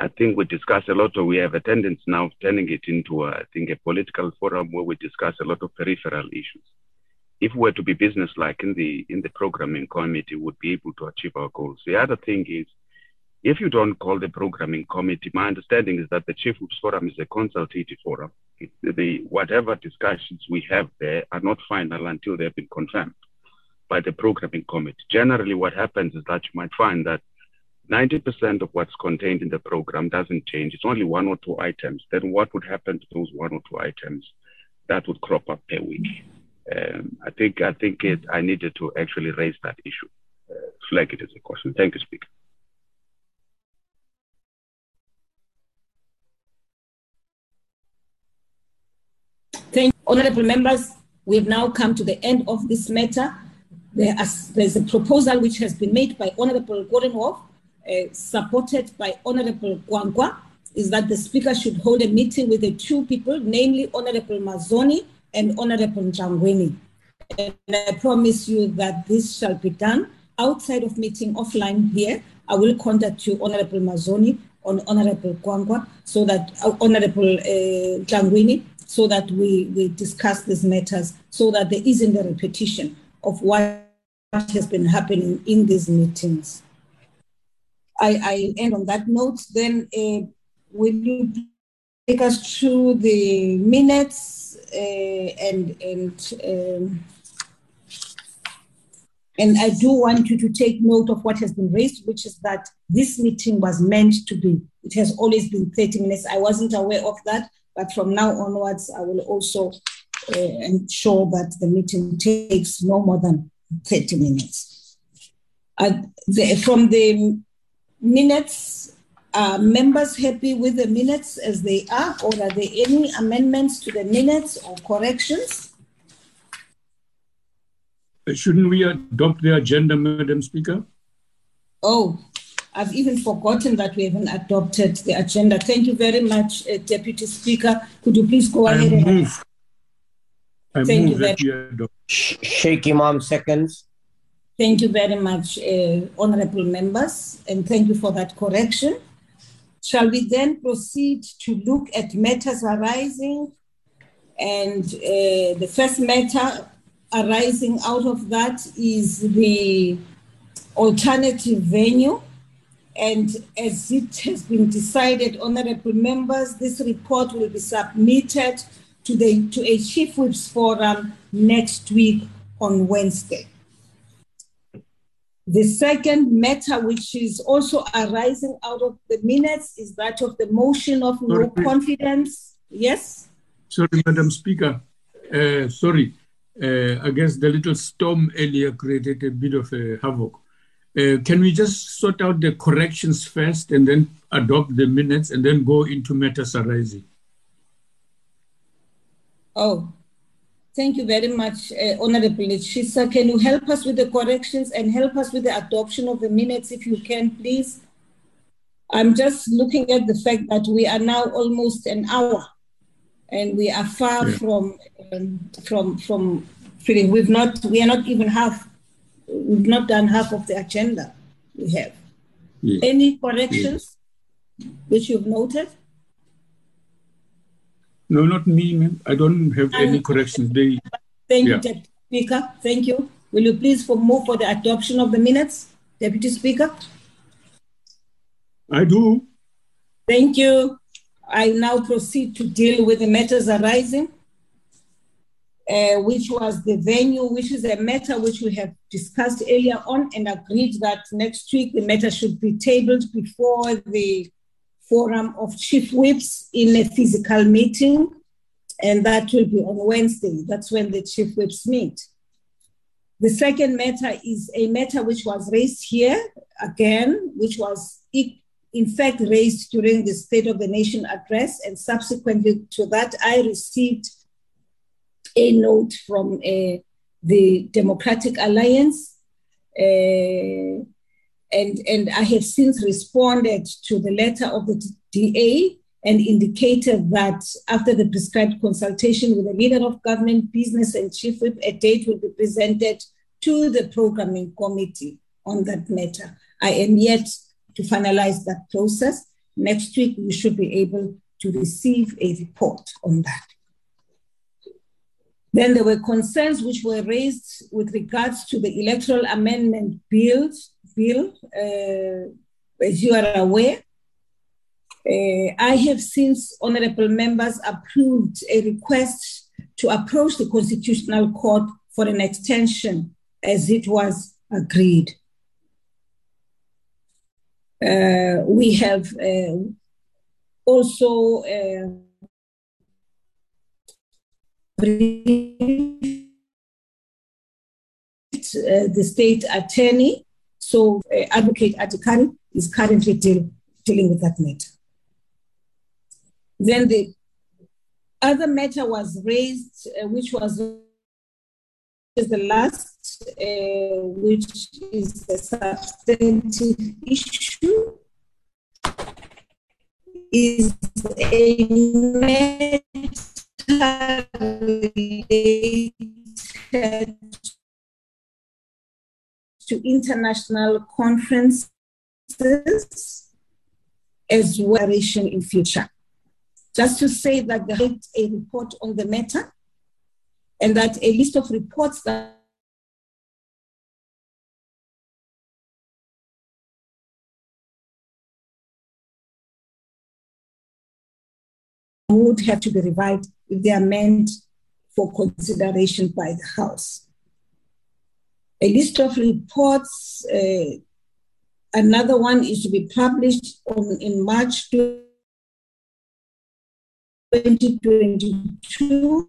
I think we discuss a lot of, we have a tendency now of turning it into, a, I think, a political forum where we discuss a lot of peripheral issues if we were to be business-like in the in the programming committee, would be able to achieve our goals. The other thing is, if you don't call the programming committee, my understanding is that the Chief Whips Forum is a consultative forum. It, the whatever discussions we have there are not final until they have been confirmed by the programming committee. Generally, what happens is that you might find that 90% of what's contained in the program doesn't change. It's only one or two items. Then what would happen to those one or two items that would crop up per week? Um, I think I think it, I needed to actually raise that issue, uh, flag it as a question. Thank you, Speaker. Thank you, honourable members. We've now come to the end of this matter. There is, there's a proposal which has been made by Honourable Korenhoff, uh, supported by Honourable Kwankwa, is that the Speaker should hold a meeting with the two people, namely Honourable Mazzone and Honorable Njangweni. And I promise you that this shall be done outside of meeting offline here. I will contact you, Honorable Mazzone, on Honorable Kwankwa, so that uh, Honorable uh, Jangwini, so that we, we discuss these matters, so that there isn't a repetition of what has been happening in these meetings. I, I end on that note. Then, uh, will you take us through the minutes uh, and and um, and I do want you to take note of what has been raised, which is that this meeting was meant to be. It has always been 30 minutes. I wasn't aware of that, but from now onwards, I will also uh, ensure that the meeting takes no more than 30 minutes. Uh, the, from the minutes, are members happy with the minutes as they are, or are there any amendments to the minutes or corrections? Shouldn't we adopt the agenda, Madam Speaker? Oh, I've even forgotten that we haven't adopted the agenda. Thank you very much, uh, Deputy Speaker. Could you please go I ahead and move. I Thank move you that very- we adopt. Sheikh Imam seconds. Thank you very much, uh, honorable members, and thank you for that correction. Shall we then proceed to look at matters arising? And uh, the first matter arising out of that is the alternative venue. And as it has been decided, honorable members, this report will be submitted to the to a chief whips forum next week on Wednesday. The second matter, which is also arising out of the minutes, is that of the motion of no Sorry. confidence. Yes? Sorry, Madam Speaker. Uh, sorry. Uh, I guess the little storm earlier created a bit of a havoc. Uh, can we just sort out the corrections first and then adopt the minutes and then go into matters arising? Oh, thank you very much, uh, Honorable Chisa. Can you help us with the corrections and help us with the adoption of the minutes if you can, please? I'm just looking at the fact that we are now almost an hour and we are far Yeah. from um, from from feeling we've not we are not even half we've not done half of the agenda we have. Yes. Any corrections which you've noted? No, not me, ma'am. I don't have any corrections. They, Thank Yeah. you, Deputy Speaker. Thank you. Will you please for move for the adoption of the minutes, Deputy Speaker? I do. Thank you. I now proceed to deal with the matters arising, uh, which was the venue, which is a matter which we have discussed earlier on and agreed that next week the matter should be tabled before the forum of chief whips in a physical meeting. And that will be on Wednesday. That's when the chief whips meet. The second matter is a matter which was raised here again, which was in fact raised during the State of the Nation address. And subsequently to that, I received a note from uh, the Democratic Alliance. uh, and, and I have since responded to the letter of the DA and indicated that after the prescribed consultation with the leader of government, business, and chief whip, a date will be presented to the programming committee on that matter. I am yet to finalize that process. Next week, we should be able to receive a report on that. Then there were concerns which were raised with regards to the electoral amendment bill. Bill uh, as you are aware, uh, I have since, honorable members, approved a request to approach the Constitutional Court for an extension as it was agreed. Uh, we have uh, also uh, uh, the state attorney. So, uh, Advocate Adikari is currently deal, dealing with that matter. Then the other matter was raised, uh, which was the last, uh, which is the substantive issue, is a matter related to international conferences as well as in future. Just to say that they had a report on the matter and that a list of reports that would have to be revived if they are meant for consideration by the House. A list of reports, uh, another one is to be published on, in March 2022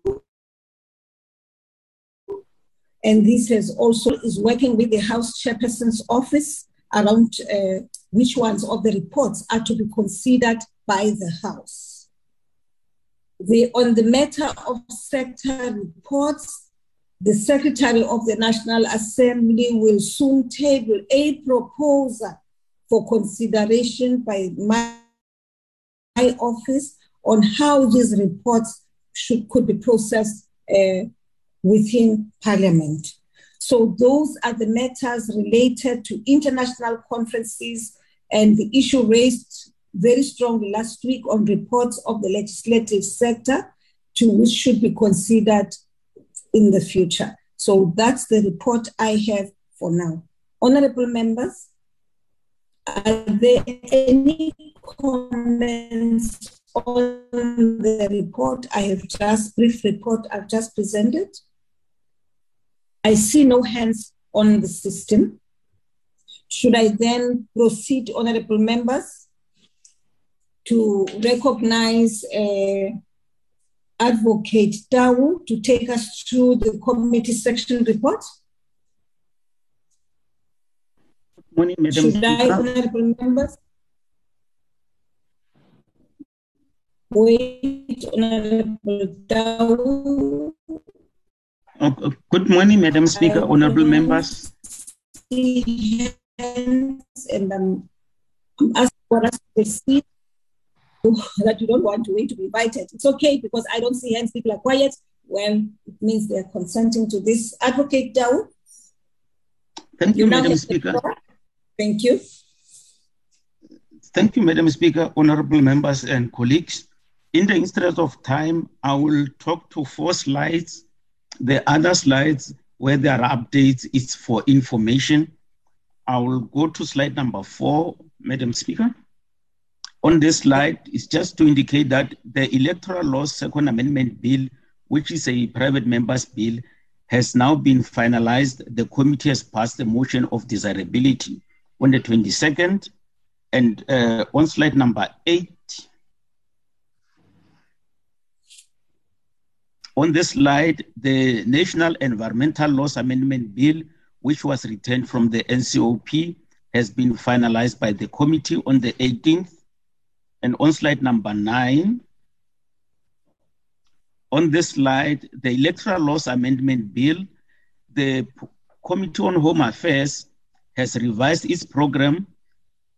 and this has also is working with the House Chairperson's office around uh, which ones of the reports are to be considered by the House. The, on the matter of sector reports, the Secretary of the National Assembly will soon table a proposal for consideration by my, office on how these reports should, could be processed uh, within Parliament. So those are the matters related to international conferences and the issue raised very strongly last week on reports of the legislative sector to which should be considered in the future. So that's the report I have for now. Honorable members, are there any comments on the report I have just, brief report I've just presented? I see no hands on the system. Should I then proceed, honorable members, to recognize uh, Advocate Dawu to take us through the committee section report? Good morning, Madam Should I, Speaker. honorable members? Wait, honorable Tau. Oh, oh, Good morning, Madam Speaker, honorable members. and I'm asking for us to proceed *laughs* that you don't want to wait to be invited. It's okay because I don't see hands, people are quiet. Well, it means they're consenting to this. Advocate Dow. Thank you, now Madam Speaker. Thank you. Thank you, Madam Speaker, honorable members and colleagues. In the interest of time, I will talk to four slides. The other slides where there are updates, it's for information. I will go to slide number four, Madam Speaker. On this slide, it's just to indicate that the Electoral Law Second Amendment Bill, which is a private member's bill, has now been finalized. The committee has passed the motion of desirability on the 22nd. And uh, on slide number eight, on this slide, the National Environmental Laws Amendment Bill, which was returned from the NCOP, has been finalized by the committee on the 18th. And on slide number nine, on this slide, the Electoral Laws Amendment Bill, the Committee on Home Affairs has revised its program.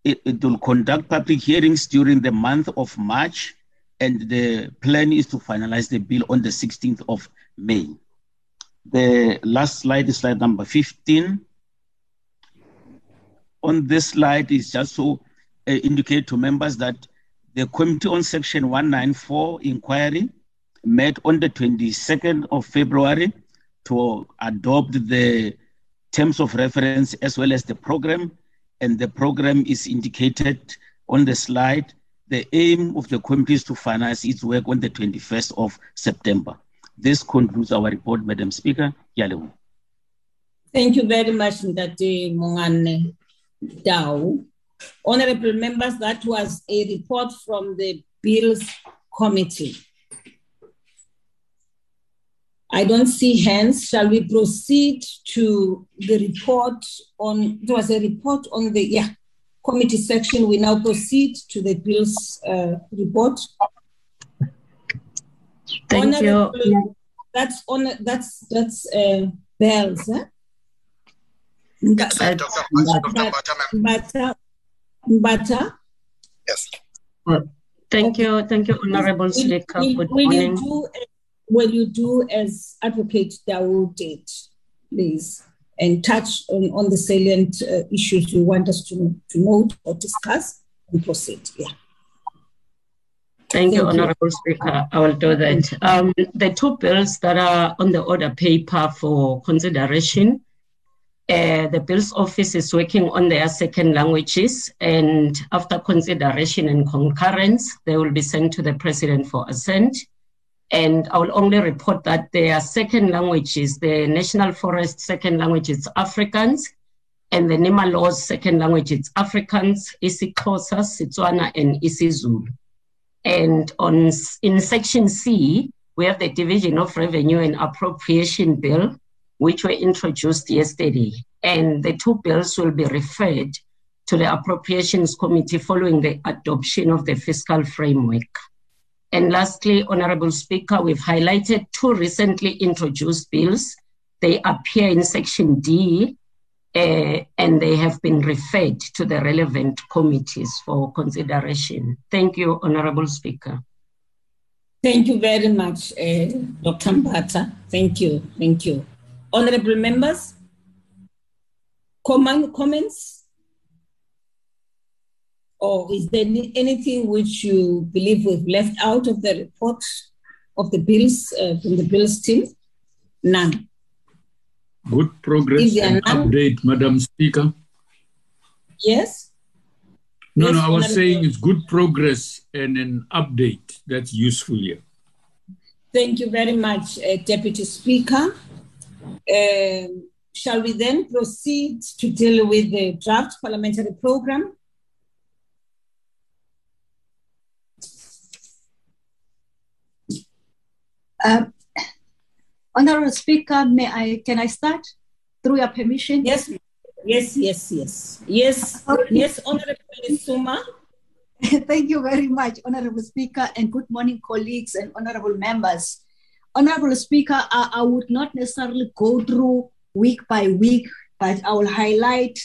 It, it will conduct public hearings during the month of March, and the plan is to finalize the bill on the 16th of May. The last slide is slide number 15. On this slide is just to uh, indicate to members that the Committee on Section 194 inquiry met on the 22nd of February to adopt the terms of reference as well as the program. And the program is indicated on the slide. The aim of the committee is to finalize its work on the 21st of September. This concludes our report, Madam Speaker. Yalewo. Thank you very much, Ndate Mongane Dow. Honorable members, that was a report from the Bills Committee. I don't see hands. Shall we proceed to the report on, there was a report on the, yeah, committee section. We now proceed to the Bills uh, report. Thank you. Honorable- That's on, that's, that's uh, Bells, huh? Mbata, Mbata, Mbata. Yes. Thank you. Thank you, Honorable Will- Speaker. will- Good will you do, will you do as Advocate Dawood did, please, and touch on, on the salient uh, issues you want us to, to note or discuss and proceed? Yeah. Thank you, Thank you. Honorable Speaker. I will do that. Um, the two bills that are on the order paper for consideration Uh, the Bills Office is working on their second languages, and after consideration and concurrence, they will be sent to the President for assent. And I will only report that their second languages, the National Forest second language is Afrikaans, and the NEMA Law's second language is Afrikaans, isiXhosa, Setswana, and isiZulu. And on in section C, we have the Division of Revenue and Appropriation Bill, which were introduced yesterday. And the two bills will be referred to the Appropriations Committee following the adoption of the fiscal framework. And lastly, Honorable Speaker, we've highlighted two recently introduced bills. They appear in Section D, uh, and they have been referred to the relevant committees for consideration. Thank you, Honorable Speaker. Thank you very much, uh, Dr. Mbata. Thank you. Thank you. Honorable members, comment, comments? Or is there anything which you believe we've left out of the report of the bills uh, from the bills team? None. Good progress and none? update, Madam Speaker. Yes? No, yes, no, I was saying it's good progress and an update. That's useful here. Thank you very much, uh, Deputy Speaker. Um, shall we then proceed to deal with the draft parliamentary program? Uh, Honorable Speaker, may I can I start through your permission? Yes, yes, yes, yes, yes, okay. yes, Honorable Suma. *laughs* Thank you very much, Honorable Speaker, and good morning, colleagues and honorable members. Honorable Speaker, I, I would not necessarily go through week by week, but I will highlight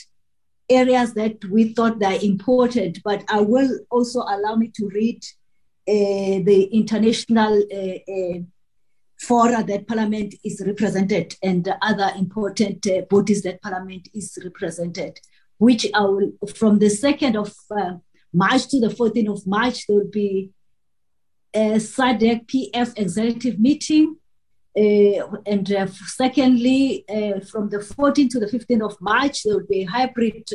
areas that we thought are important. But I will also allow me to read uh, the international uh, uh, fora that Parliament is represented and other important uh, bodies that Parliament is represented, which I will, from the 2nd of uh, March to the 14th of March, there will be a SADC PF executive meeting. Uh, and uh, secondly, uh, from the 14th to the 15th of March, there will be a hybrid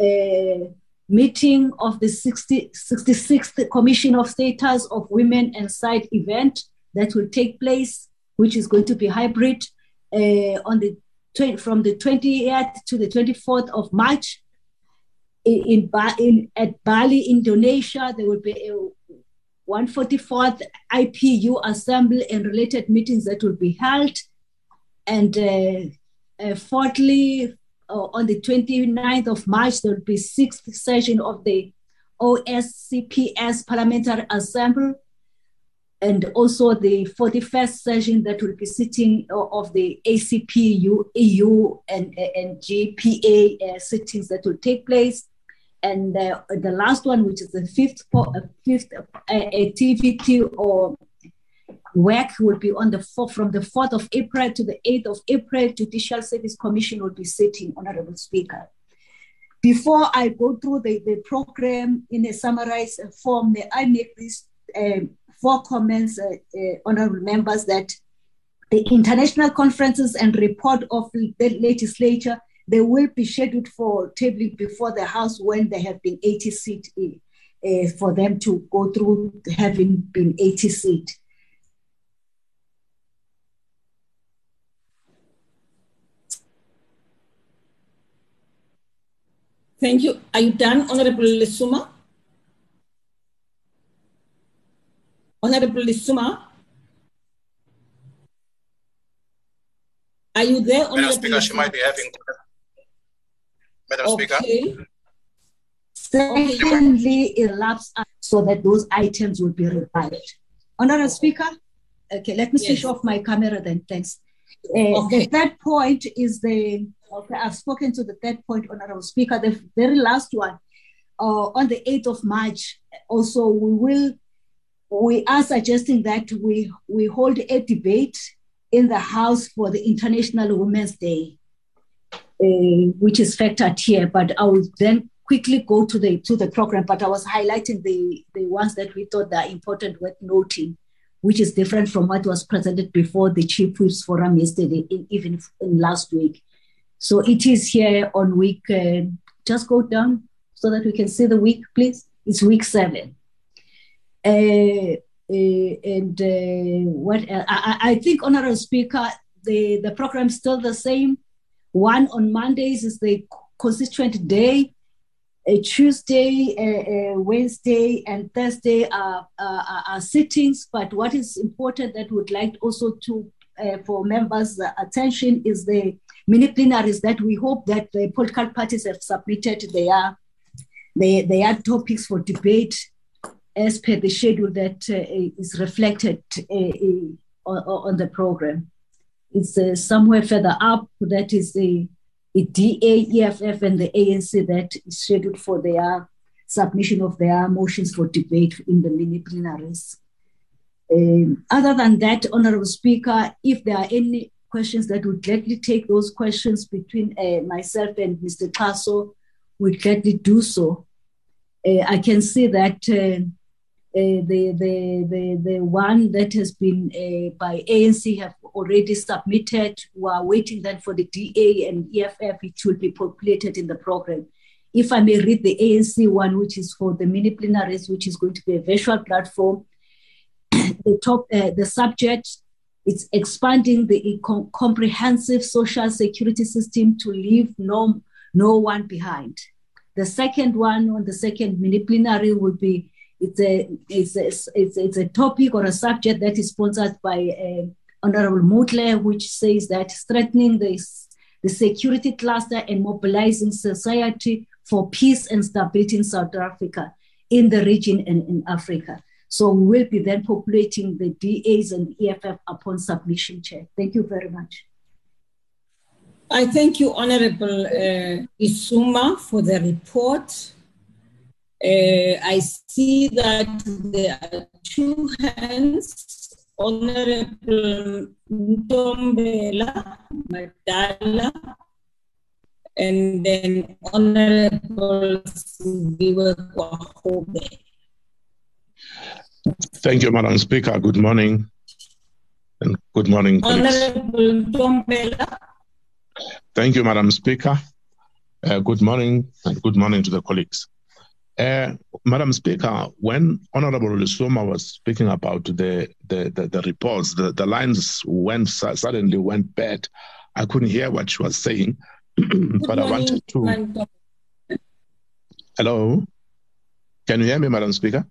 uh, meeting of the 60, 66th Commission of Status of Women and Side event that will take place, which is going to be hybrid uh, on the from the 28th to the 24th of March. In, in, at Bali, Indonesia, there will be a 144th IPU assembly and related meetings that will be held. And uh, uh, fourthly, uh, on the 29th of March, there will be sixth session of the OACPS Parliamentary Assembly and also the 41st session that will be sitting of the ACP, EU, and, and JPA uh, sittings that will take place. And uh, the last one, which is the fifth, uh, fifth uh, activity or work, will be on the fourth, from the 4th of April to the 8th of April. Judicial Service Commission will be sitting, Honorable Speaker. Before I go through the, the program in a summarized form, may I make these um, four comments, uh, uh, honorable members, that the international conferences and report of the legislature, they will be scheduled for tabling before the House when they have been ATC uh, for them to go through having been ATC. Thank you. Are you done, Honorable Lesuma? Honorable Lisuma? Are you there, Madam Speaker, she might be having. Madam okay. Speaker. Secondly, elapse so that those items will be revived. Honorable Speaker, okay, let me yes. switch off my camera then. Thanks. Uh, okay. The third point is the, okay, I've spoken to the third point, Honorable Speaker. The very last one, uh, on the 8th of March, also we will we are suggesting that we, we hold a debate in the House for the International Women's Day, which is factored here. But I will then quickly go to the to the program. But I was highlighting the, the ones that we thought are important worth noting, which is different from what was presented before the Chief Whips Forum yesterday, in, even in last week. So it is here on week, uh, just go down so that we can see the week, please. It's week seven. Uh, uh, and uh, what I, I think, Honorable Speaker, the, the program is still the same. One on Mondays is the constituent day. Uh, Tuesday, uh, uh, Wednesday, and Thursday are, are, are, sittings. But what is important that we'd like also to uh, for members' attention is the mini plenaries that we hope that the political parties have submitted their their, their topics for debate as per the schedule that uh, is reflected uh, on, on, the program. It's somewhere further up. That is the the DA, EFF, and the ANC that is scheduled for their submission of their motions for debate in the mini plenaries. Um, other than that, Honorable Speaker, if there are any questions that would gladly take those questions between uh, myself and Mr. Tasso, we gladly do so. Uh, I can see that uh, the, the, the, the one that has been uh, by ANC have already submitted. We are waiting then for the DA and EFF, it will be populated in the program. If I may read the ANC one, which is for the mini plenaries, which is going to be a virtual platform, *clears throat* the top, uh, the subject, it's expanding the com- comprehensive social security system to leave no, no one behind. The second one on the second mini plenary will be it's a, it's a, it's, it's a topic or a subject that is sponsored by uh, Honorable Mutle, which says that strengthening the, the security cluster and mobilizing society for peace and stability in South Africa, in the region and in Africa. So we will be then populating the DAs and EFF upon submission, Chair. Thank you very much. I thank you, Honorable uh, Isuma, for the report. Uh, I see that there are two hands. Honorable Ntombela Madala and then Honorable Siviwe Gwarube. Thank you, Madam Speaker. Good morning. And good morning, colleagues. Honorable Ntombela. Thank you, Madam Speaker. Uh, good morning and good morning to the colleagues. Uh, Madam Speaker, when Honorable Lisuma was speaking about the the, the, the reports, the, the lines went suddenly went bad. I couldn't hear what she was saying, *clears throat* but I wanted to. Hello, can you hear me, Madam Speaker?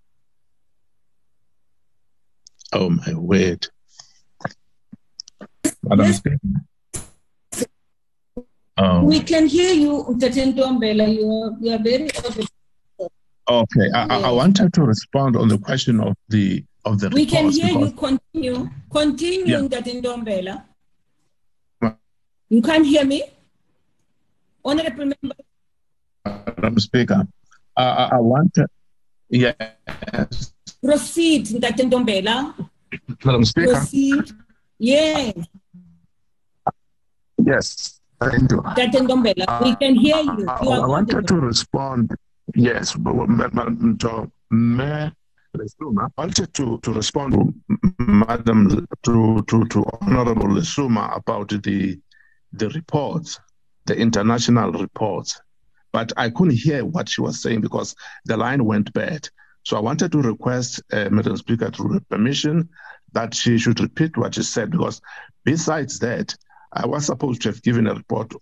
Oh my word, Madam yes. Speaker. Oh. We can hear you, Tatentombela. You are, you are very audible. Okay, I, I, wanted to respond on the question of the of the. We can hear you. Continue. Continue, yeah. Tatentombela. You can't hear me, Honorable Member. Madam Speaker, uh, I, I wanted. Yes. Proceed, Tatentombela. Madam Speaker. Proceed. Yes. Yes. Thank you. Tatentombela, we can hear you. you I, I wanted to respond Yes, to I wanted to, to respond to Madam to, to, to Honorable Lesuma about the the reports, the international reports. But I couldn't hear what she was saying because the line went bad. So I wanted to request uh, Madam Speaker to permission that she should repeat what she said because besides that, I was supposed to have given a report.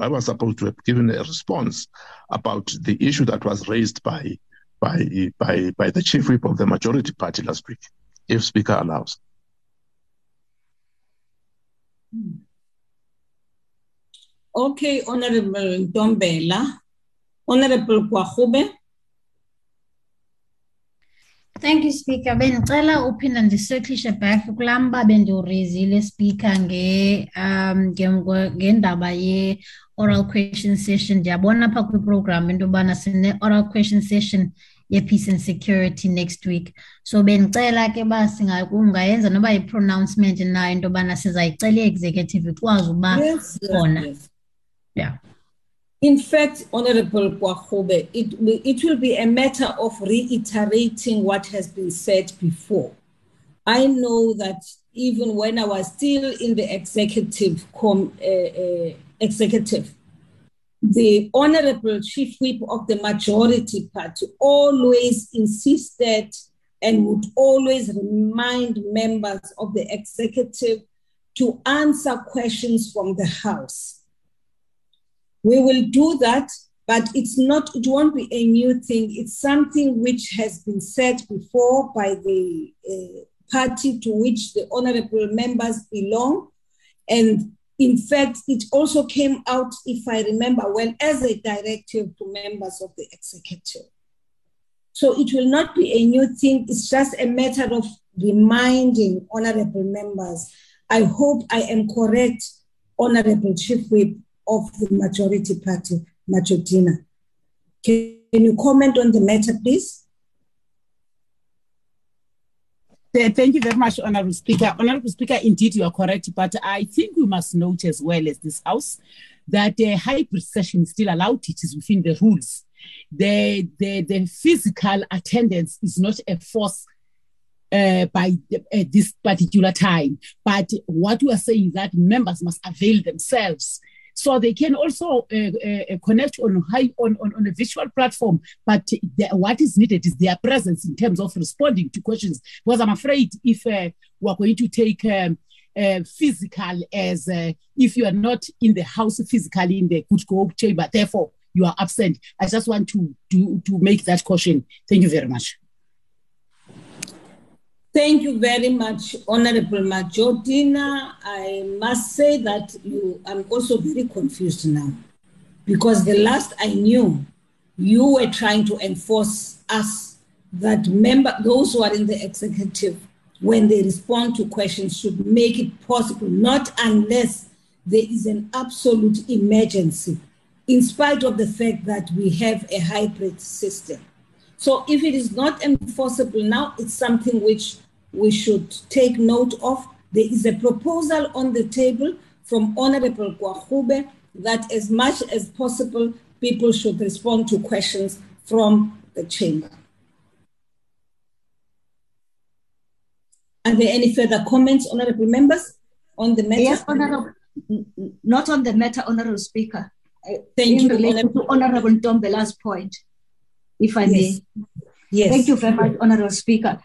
I was supposed to have given a response about the issue that was raised by by by by the chief whip of the majority party last week, if Speaker allows. Okay, Honorable Ntombela. Honorable Gwarube. Thank you, Speaker. Bengicela uphinda ndisirklishe back kulamba bendiwurizile Speaker nge um ngendaba ye oral question session. Ndiyabona apha kwiprogram into yobana sine oral question session ye-peace and security next week. So bendicela ke uba singayenza noba yi-pronouncement nayo into yobana sizayicela i-executive ikwazi uba khona. Yeah. In fact, Honorable Gwarube, it, it will be a matter of reiterating what has been said before. I know that even when I was still in the executive com, uh, uh, executive. The Honorable Chief Whip of the Majority Party always insisted and would always remind members of the executive to answer questions from the House. We will do that, but it's not, it won't be a new thing. It's something which has been said before by the uh, party to which the honorable members belong. And in fact, it also came out, if I remember well, as a directive to members of the executive. So it will not be a new thing. It's just a matter of reminding honorable members. I hope I am correct, Honorable Chief Whip of the majority party, Majodina. Can you comment on the matter, please? Thank you very much, Honorable Speaker. Honorable Speaker, indeed you are correct, but I think we must note as well as this House that a hybrid session is still allowed. It is within the rules. The, the, the physical attendance is not a force uh, by the, uh, this particular time. But what we are saying is that members must avail themselves so they can also uh, uh, connect on high on, on, on a visual platform. But the, what is needed is their presence in terms of responding to questions. Because I'm afraid if uh, we're going to take um, uh, physical as uh, if you are not in the house physically in the Good Hope chamber, therefore you are absent. I just want to to to make that caution. Thank you very much. Thank you very much, Honorable Majodina. I must say that you, I'm also very confused now because the last I knew, you were trying to enforce us that member, those who are in the executive, when they respond to questions, should make it possible, not unless there is an absolute emergency, in spite of the fact that we have a hybrid system. So if it is not enforceable now, it's something which we should take note of. There is a proposal on the table from Honorable Gwarube that as much as possible, people should respond to questions from the chamber. Are there any further comments, honorable members, on the matter? Yes, honorable, not on the matter, honorable speaker. Thank in you, relation Honorable- to honorable Ntombela's point, if I Yes. may. Yes. Thank you very much, honorable speaker.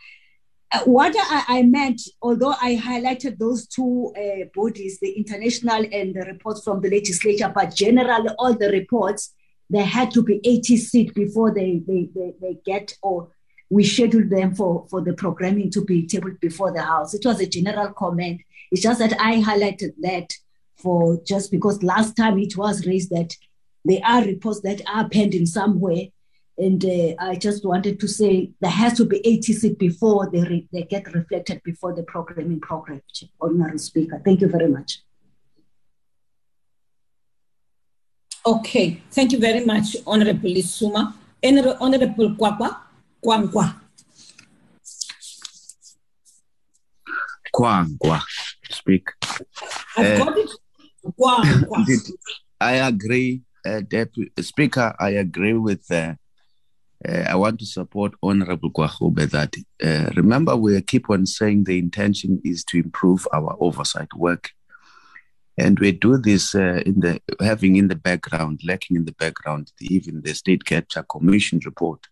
Uh, what I, I meant, although I highlighted those two uh, bodies, the international and the reports from the legislature, but generally all the reports, they had to be ATC before they, they, they, they get or we scheduled them for, for the programming to be tabled before the House. It was a general comment. It's just that I highlighted that for just because last time it was raised that there are reports that are pending somewhere. And uh, I just wanted to say there has to be ATC before they, re- they get reflected before the programming program. Honorable Speaker, thank you very much. Okay, thank you very much, Honorable Isuma. Honorable Kwakwa, Kwankwa. Kwankwa, speak. I've Uh, got it. Kwankwa. *laughs* I agree, uh, Deputy Speaker. I agree with. Uh, uh, I want to support Honorable Gwarube that uh, remember we keep on saying the intention is to improve our oversight work, and we do this uh, in the having in the background, lacking in the background, even the State Capture Commission report,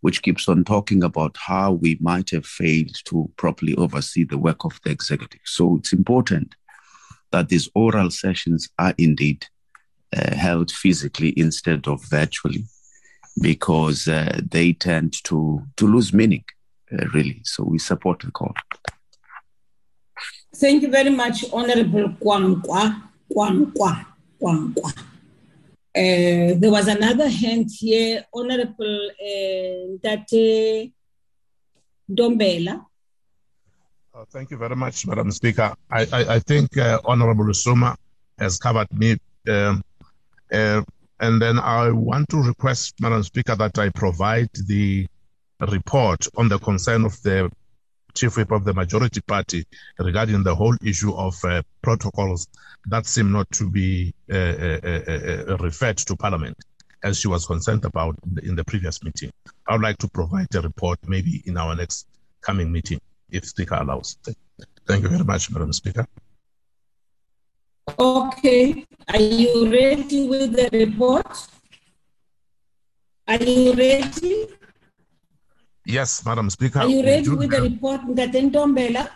which keeps on talking about how we might have failed to properly oversee the work of the executive. So it's important that these oral sessions are indeed uh, held physically instead of virtually because uh, they tend to, to lose meaning, uh, really. So we support the call. Thank you very much, Honorable Kwankwa. Kwankwa. Kwankwa. Uh, there was another hand here, Honorable uh, Date Ntombela. Uh, Thank you very much, Madam Speaker. I, I, I think uh, Honorable Suma has covered me. Um, uh, and then I want to request, Madam Speaker, that I provide the report on the concern of the Chief Whip of the Majority Party regarding the whole issue of uh, protocols that seem not to be uh, uh, uh, uh, referred to Parliament, as she was concerned about in the, in the previous meeting. I would like to provide a report maybe in our next coming meeting, if Speaker allows. Thank you very much, Madam Speaker. Okay, are you ready with the report? Are you ready? Yes, Madam Speaker. Are you ready with the have- report, Ntombela,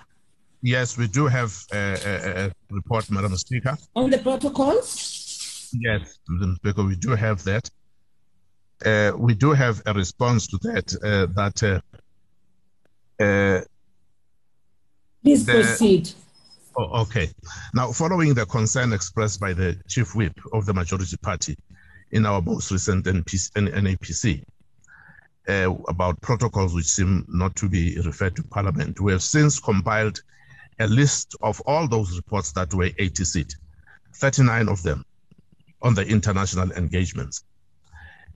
Yes, we do have a, a, a report, Madam Speaker. on the protocols? Yes, Madam Speaker, we do have that. Uh, we do have a response to that. Uh, that uh, uh, Please the- proceed. Oh, okay. Now, following the concern expressed by the chief whip of the majority party in our most recent NPC, NAPC uh, about protocols which seem not to be referred to Parliament, we have since compiled a list of all those reports that were ATC, 39 of them on the international engagements.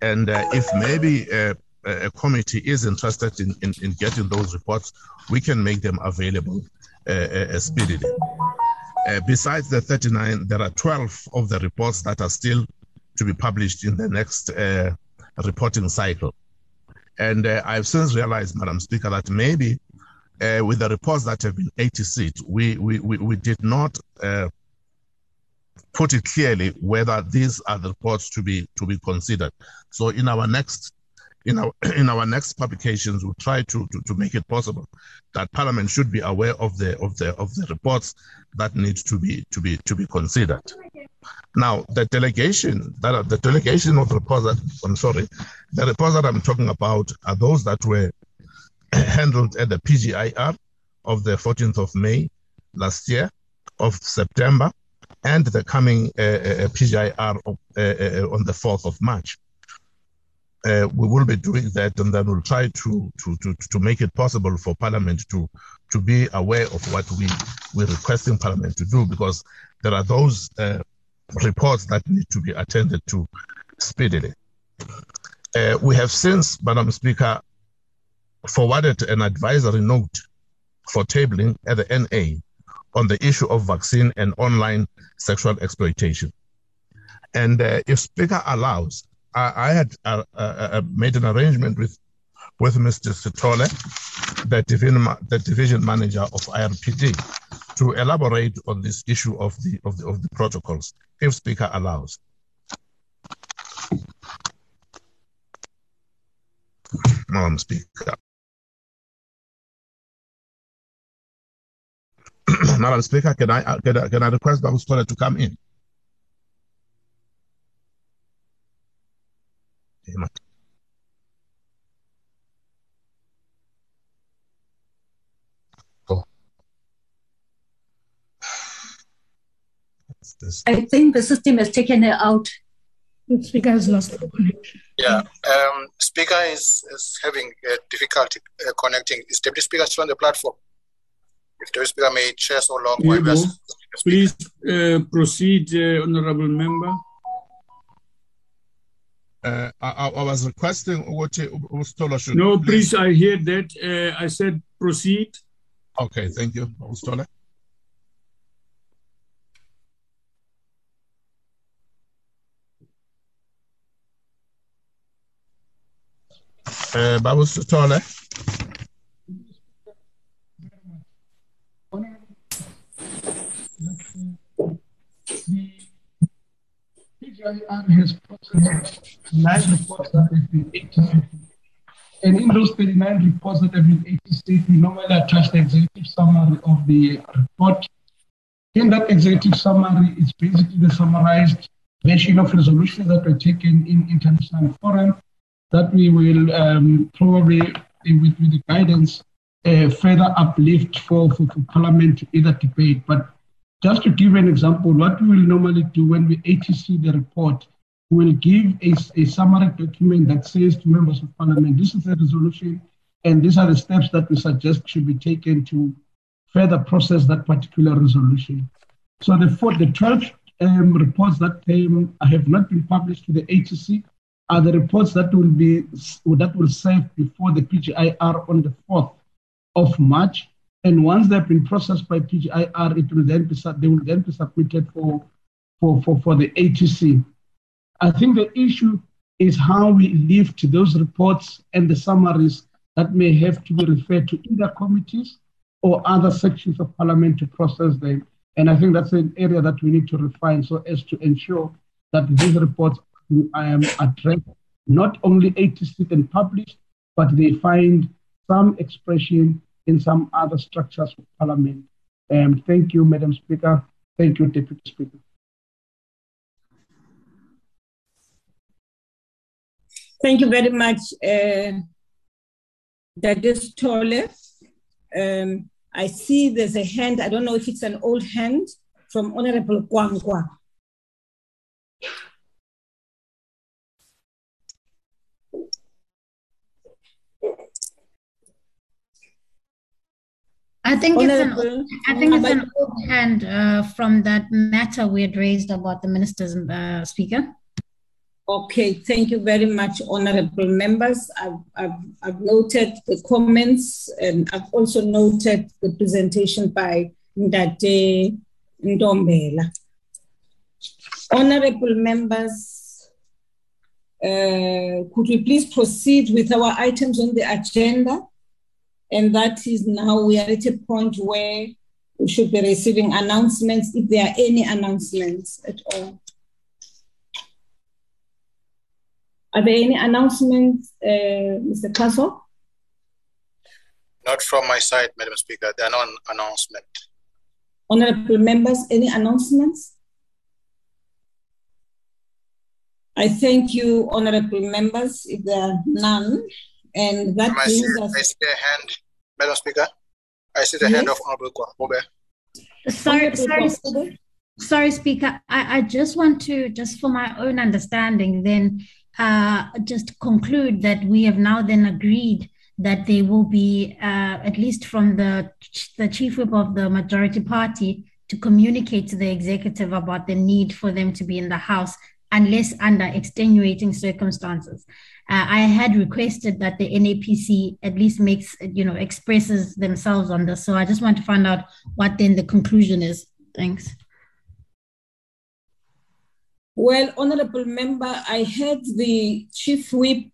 And uh, if maybe uh, a committee is interested in, in, in getting those reports, we can make them available speedily. Uh, besides the 39, there are 12 of the reports that are still to be published in the next uh, reporting cycle. And uh, I've since realized, Madam Speaker, that maybe uh, with the reports that have been ATCs, we, we, we, we did not uh, put it clearly whether these are the reports to be to be considered. So in our next in our *clears throat* in our next publications, we'll try to, to, to make it possible that Parliament should be aware of the of the of the reports that need to be to be to be considered. Now, the delegation that the delegation of reports that I'm sorry, the reports that I'm talking about are those that were *clears throat* handled at the PGIR of the 14th of May last year, of September, and the coming uh, uh, PGIR of, uh, uh, on the 4th of March. Uh, we will be doing that, and then we'll try to, to, to, to make it possible for Parliament to, to be aware of what we, we're requesting Parliament to do, because there are those uh, reports that need to be attended to speedily. Uh, we have since, Madam Speaker, forwarded an advisory note for tabling at the NA on the issue of vaccine and online sexual exploitation. And uh, if Speaker allows, I, I had uh, uh, made an arrangement with with Mr. Sitole, the division, the division manager of IRPD, to elaborate on this issue of the of the, of the protocols, if Speaker allows. Madam Speaker. *clears throat* Madam Speaker, can I, uh, can I, can I request Babu Sitole to come in? This? I think the system has taken her out. The speaker has lost the connection. Yeah, um, speaker is, is having uh, difficulty uh, connecting. Is deputy speaker still on the platform? If deputy speaker may chair so long, while we are- Please uh, proceed, uh, honorable member. Uh, I, I I was requesting what Stoller should. No, please, I hear that. Uh, I said proceed. Okay, thank you, Babu Uh. PGIR has processed nine reports that have been ATC'd And in those 39 reports that have been ATC'd, we normally attach the executive summary of the report. In that executive summary, it's basically the summarized version of resolutions that were taken in international forum that we will um, probably, uh, with, with the guidance, uh, further uplift for, for, for Parliament to either debate. But just to give an example, what we will normally do when we ATC the report, we will give a, a summary document that says to members of Parliament, this is the resolution, and these are the steps that we suggest should be taken to further process that particular resolution. So the, four, the 12 um, reports that um, have not been published to the ATC are the reports that will be that will serve before the PGIR on the 4th of March. And once they've been processed by PGIR, it will then be they will then be submitted for, for, for, for the ATC. I think the issue is how we lift those reports and the summaries that may have to be referred to either committees or other sections of parliament to process them. And I think that's an area that we need to refine so as to ensure that these reports um, address not only ATC'd and published, but they find some expression in some other structures of parliament. Um, thank you, Madam Speaker. Thank you, Deputy Speaker. Thank you very much, uh, Tole. Um, I see there's a hand. I don't know if it's an old hand from Honorable Kwankwa. I think it's an, I think it's an old hand uh, from that matter we had raised about the minister's uh, speaker. Okay, thank you very much, honorable members. I've, I've, I've, noted the comments and I've also noted the presentation by Ndate Ntombela. Honorable members, uh, could we please proceed with our items on the agenda? And that is now we are at a point where we should be receiving announcements if there are any announcements at all. Are there any announcements, uh, Mr. Xaso? Not from my side, Madam Speaker. There are no announcements. Honorable members, any announcements? I thank you, honorable members, if there are none. And that I see, us. I see a hand, Madam Speaker. I see the Yes. hand of Honorable Gwarube. Sorry, sorry, sorry, Speaker. I, I just want to, just for my own understanding, then uh, just conclude that we have now then agreed that there will be, uh, at least from the the chief whip of the majority party, to communicate to the executive about the need for them to be in the house, unless under extenuating circumstances. Uh, I had requested that the NAPC at least makes, you know, expresses themselves on this. So I just want to find out what then the conclusion is. Thanks. Well, honorable member, I heard the chief whip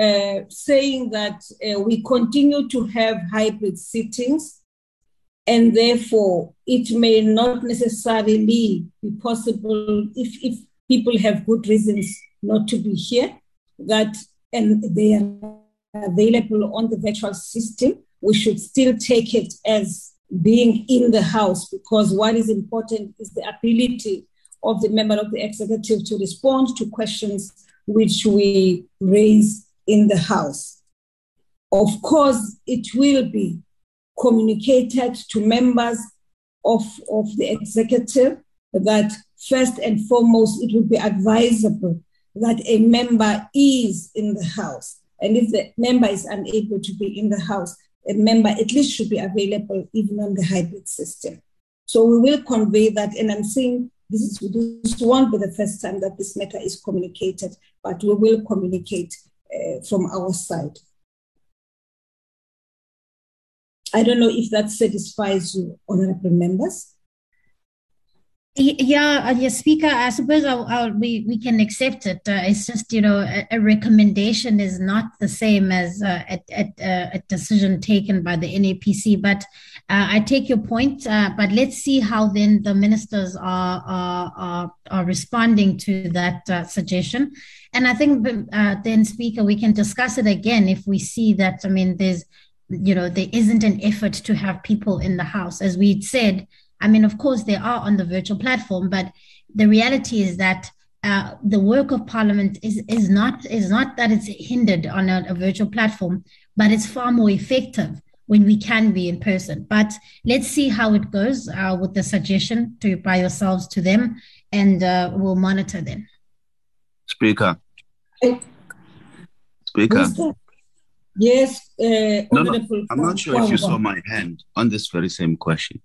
uh, saying that uh, we continue to have hybrid sittings, and therefore it may not necessarily be possible if, if people have good reasons not to be here, that and they are available on the virtual system, we should still take it as being in the house because what is important is the ability of the member of the executive to respond to questions which we raise in the house. Of course, it will be communicated to members of, of the executive that first and foremost, it would be advisable that a member is in the house. And if the member is unable to be in the house, a member at least should be available even on the hybrid system. So we will convey that. And I'm saying this, is, this won't be the first time that this matter is communicated, but we will communicate uh, from our side. I don't know if that satisfies you, honorable members. Yeah, uh, Speaker. I suppose I'll, I'll, we we can accept it. Uh, it's just you know a, a recommendation is not the same as uh, a, a, a decision taken by the NAPC. But uh, I take your point. Uh, but let's see how then the ministers are are are, are responding to that uh, suggestion. And I think uh, then, Speaker, we can discuss it again if we see that. I mean, there's you know there isn't an effort to have people in the house, as we said. I mean, of course, they are on the virtual platform, but the reality is that uh, the work of Parliament is is not is not that it's hindered on a, a virtual platform, but it's far more effective when we can be in person. But let's see how it goes uh, with the suggestion to by yourselves to them, and uh, we'll monitor them. Speaker. Speaker. Yes, uh, No, no, I'm not sure if you saw my hand on this very same question.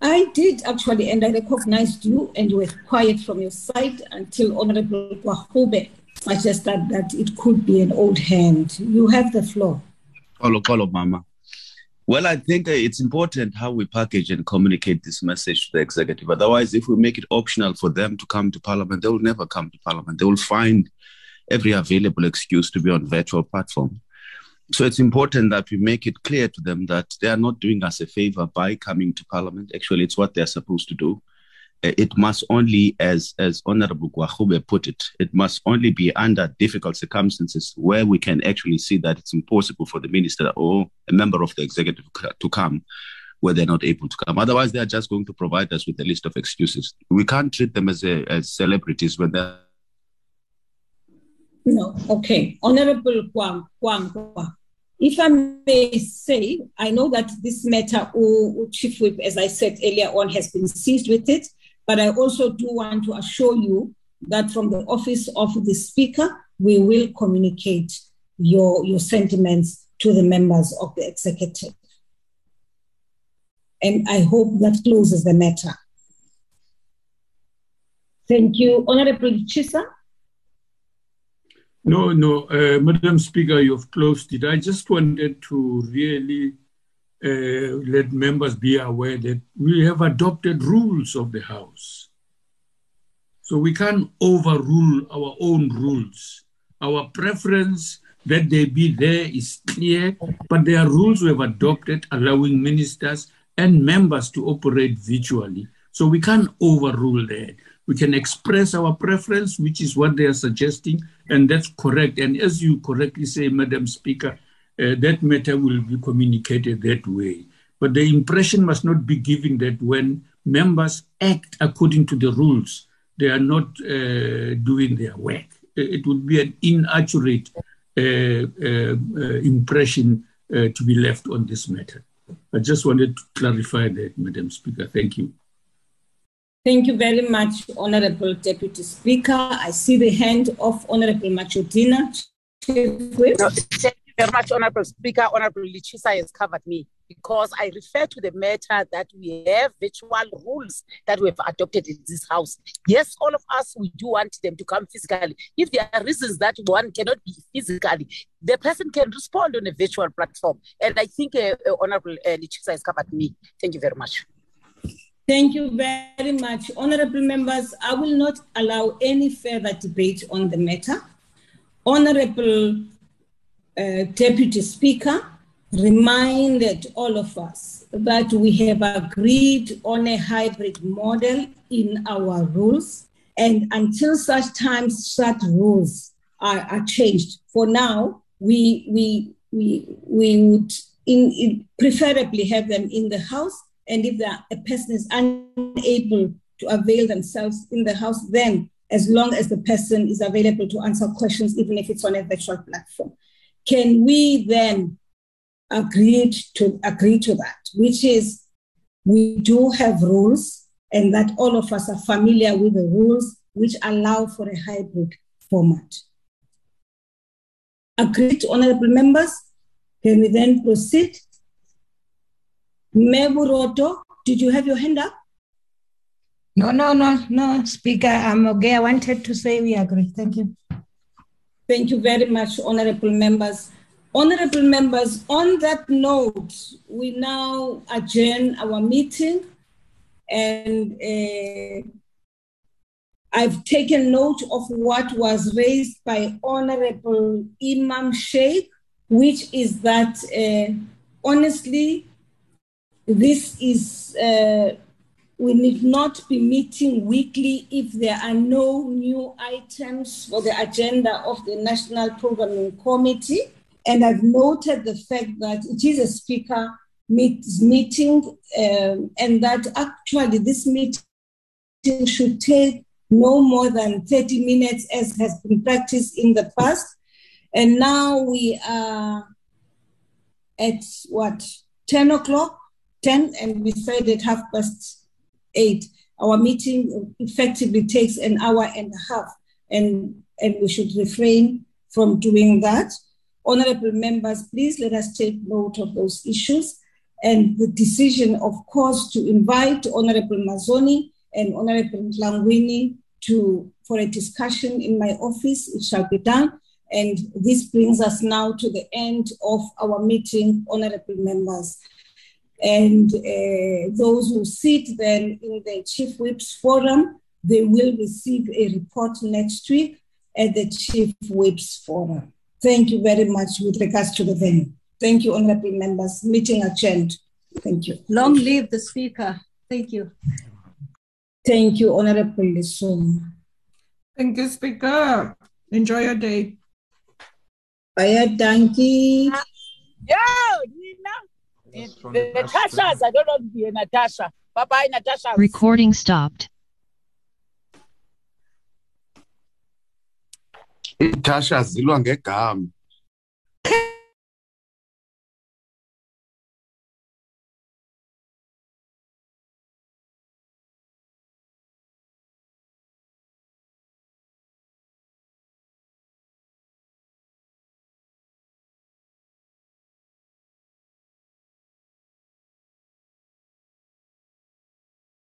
I did actually, and I recognized you, and you were quiet from your side until Honorable Gwarube suggested that it could be an old hand. You have the floor. Colo, colo, mama. Well, I think uh, it's important how we package and communicate this message to the executive. Otherwise, if we make it optional for them to come to parliament, they will never come to parliament. They will find every available excuse to be on virtual platform. So it's important that we make it clear to them that they are not doing us a favor by coming to Parliament. Actually, it's what they're supposed to do. Uh, it must only, as as Honorable Gwarube put it, it must only be under difficult circumstances where we can actually see that it's impossible for the minister or a member of the executive to come where they're not able to come. Otherwise, they are just going to provide us with a list of excuses. We can't treat them as a, as celebrities when they're no, okay. Honorable Kwang, Kwang, Kwang. If I may say, I know that this matter, or Chief Whip, as I said earlier on, has been seized with it, but I also do want to assure you that from the office of the Speaker, we will communicate your, your sentiments to the members of the executive. And I hope that closes the matter. Thank you. Honorable Chisa. No, no, uh, Madam Speaker, you've closed it. I just wanted to really uh, let members be aware that we have adopted rules of the House. So we can't overrule our own rules. Our preference that they be there is clear, but there are rules we have adopted allowing ministers and members to operate virtually. So we can't overrule that. We can express our preference, which is what they are suggesting, and that's correct. And as you correctly say, Madam Speaker, uh, that matter will be communicated that way. But the impression must not be given that when members act according to the rules, they are not uh, doing their work. It would be an inaccurate uh, uh, uh impression uh, to be left on this matter. I just wanted to clarify that, Madam Speaker. Thank you. Thank you very much, Honorable Deputy Speaker. I see the hand of Honorable Majodina. No, thank you very much, Honorable Speaker. Honorable Lechesa has covered me because I refer to the matter that we have virtual rules that we've adopted in this house. Yes, all of us, we do want them to come physically. If there are reasons that one cannot be physically, the person can respond on a virtual platform. And I think uh, uh, Honorable uh, Lechesa has covered me. Thank you very much. Thank you very much. Honorable members, I will not allow any further debate on the matter. Honorable uh, Deputy Speaker, reminded all of us that we have agreed on a hybrid model in our rules. And until such time such rules are, are changed, for now, we, we, we, we would in, in preferably have them in the House and if the, a person is unable to avail themselves in the house, then as long as the person is available to answer questions, even if it's on a virtual platform, can we then agree to agree to that? Which is, we do have rules, and that all of us are familiar with the rules which allow for a hybrid format. Agreed, honorable members? Can we then proceed? Meburoto, did you have your hand up? No, no, no, no, Speaker. I'm okay. I wanted to say we agree. Thank you. Thank you very much, honorable members. Honorable members, on that note, we now adjourn our meeting and uh, I've taken note of what was raised by Honorable Imam Sheikh, which is that uh, honestly, this is, uh, we need not be meeting weekly if there are no new items for the agenda of the National Programming Committee. And I've noted the fact that it is a speaker meets meeting um, and that actually this meeting should take no more than 30 minutes as has been practiced in the past. And now we are at what, 10 o'clock? 10 and we said at half past 8. Our meeting effectively takes an hour and a half, and, and we should refrain from doing that. Honorable members, please let us take note of those issues and the decision, of course, to invite Honorable Mazzone and Honorable Ntlangwini to for a discussion in my office. It shall be done. And this brings us now to the end of our meeting, honorable members. And uh, those who sit then in the Chief Whips Forum, they will receive a report next week at the Chief Whips Forum. Thank you very much with regards to the venue. Thank you, honorable members. Meeting adjourned. Thank you. Long live the speaker. Thank you. Thank you, honorable Lesum. Thank you, Speaker. Enjoy your day. Bye, donkey. Yo, Nina. Natasha's. I don't know if you're Natasha. Bye bye, Natasha. Recording stopped. Tasha zilwa ngegama.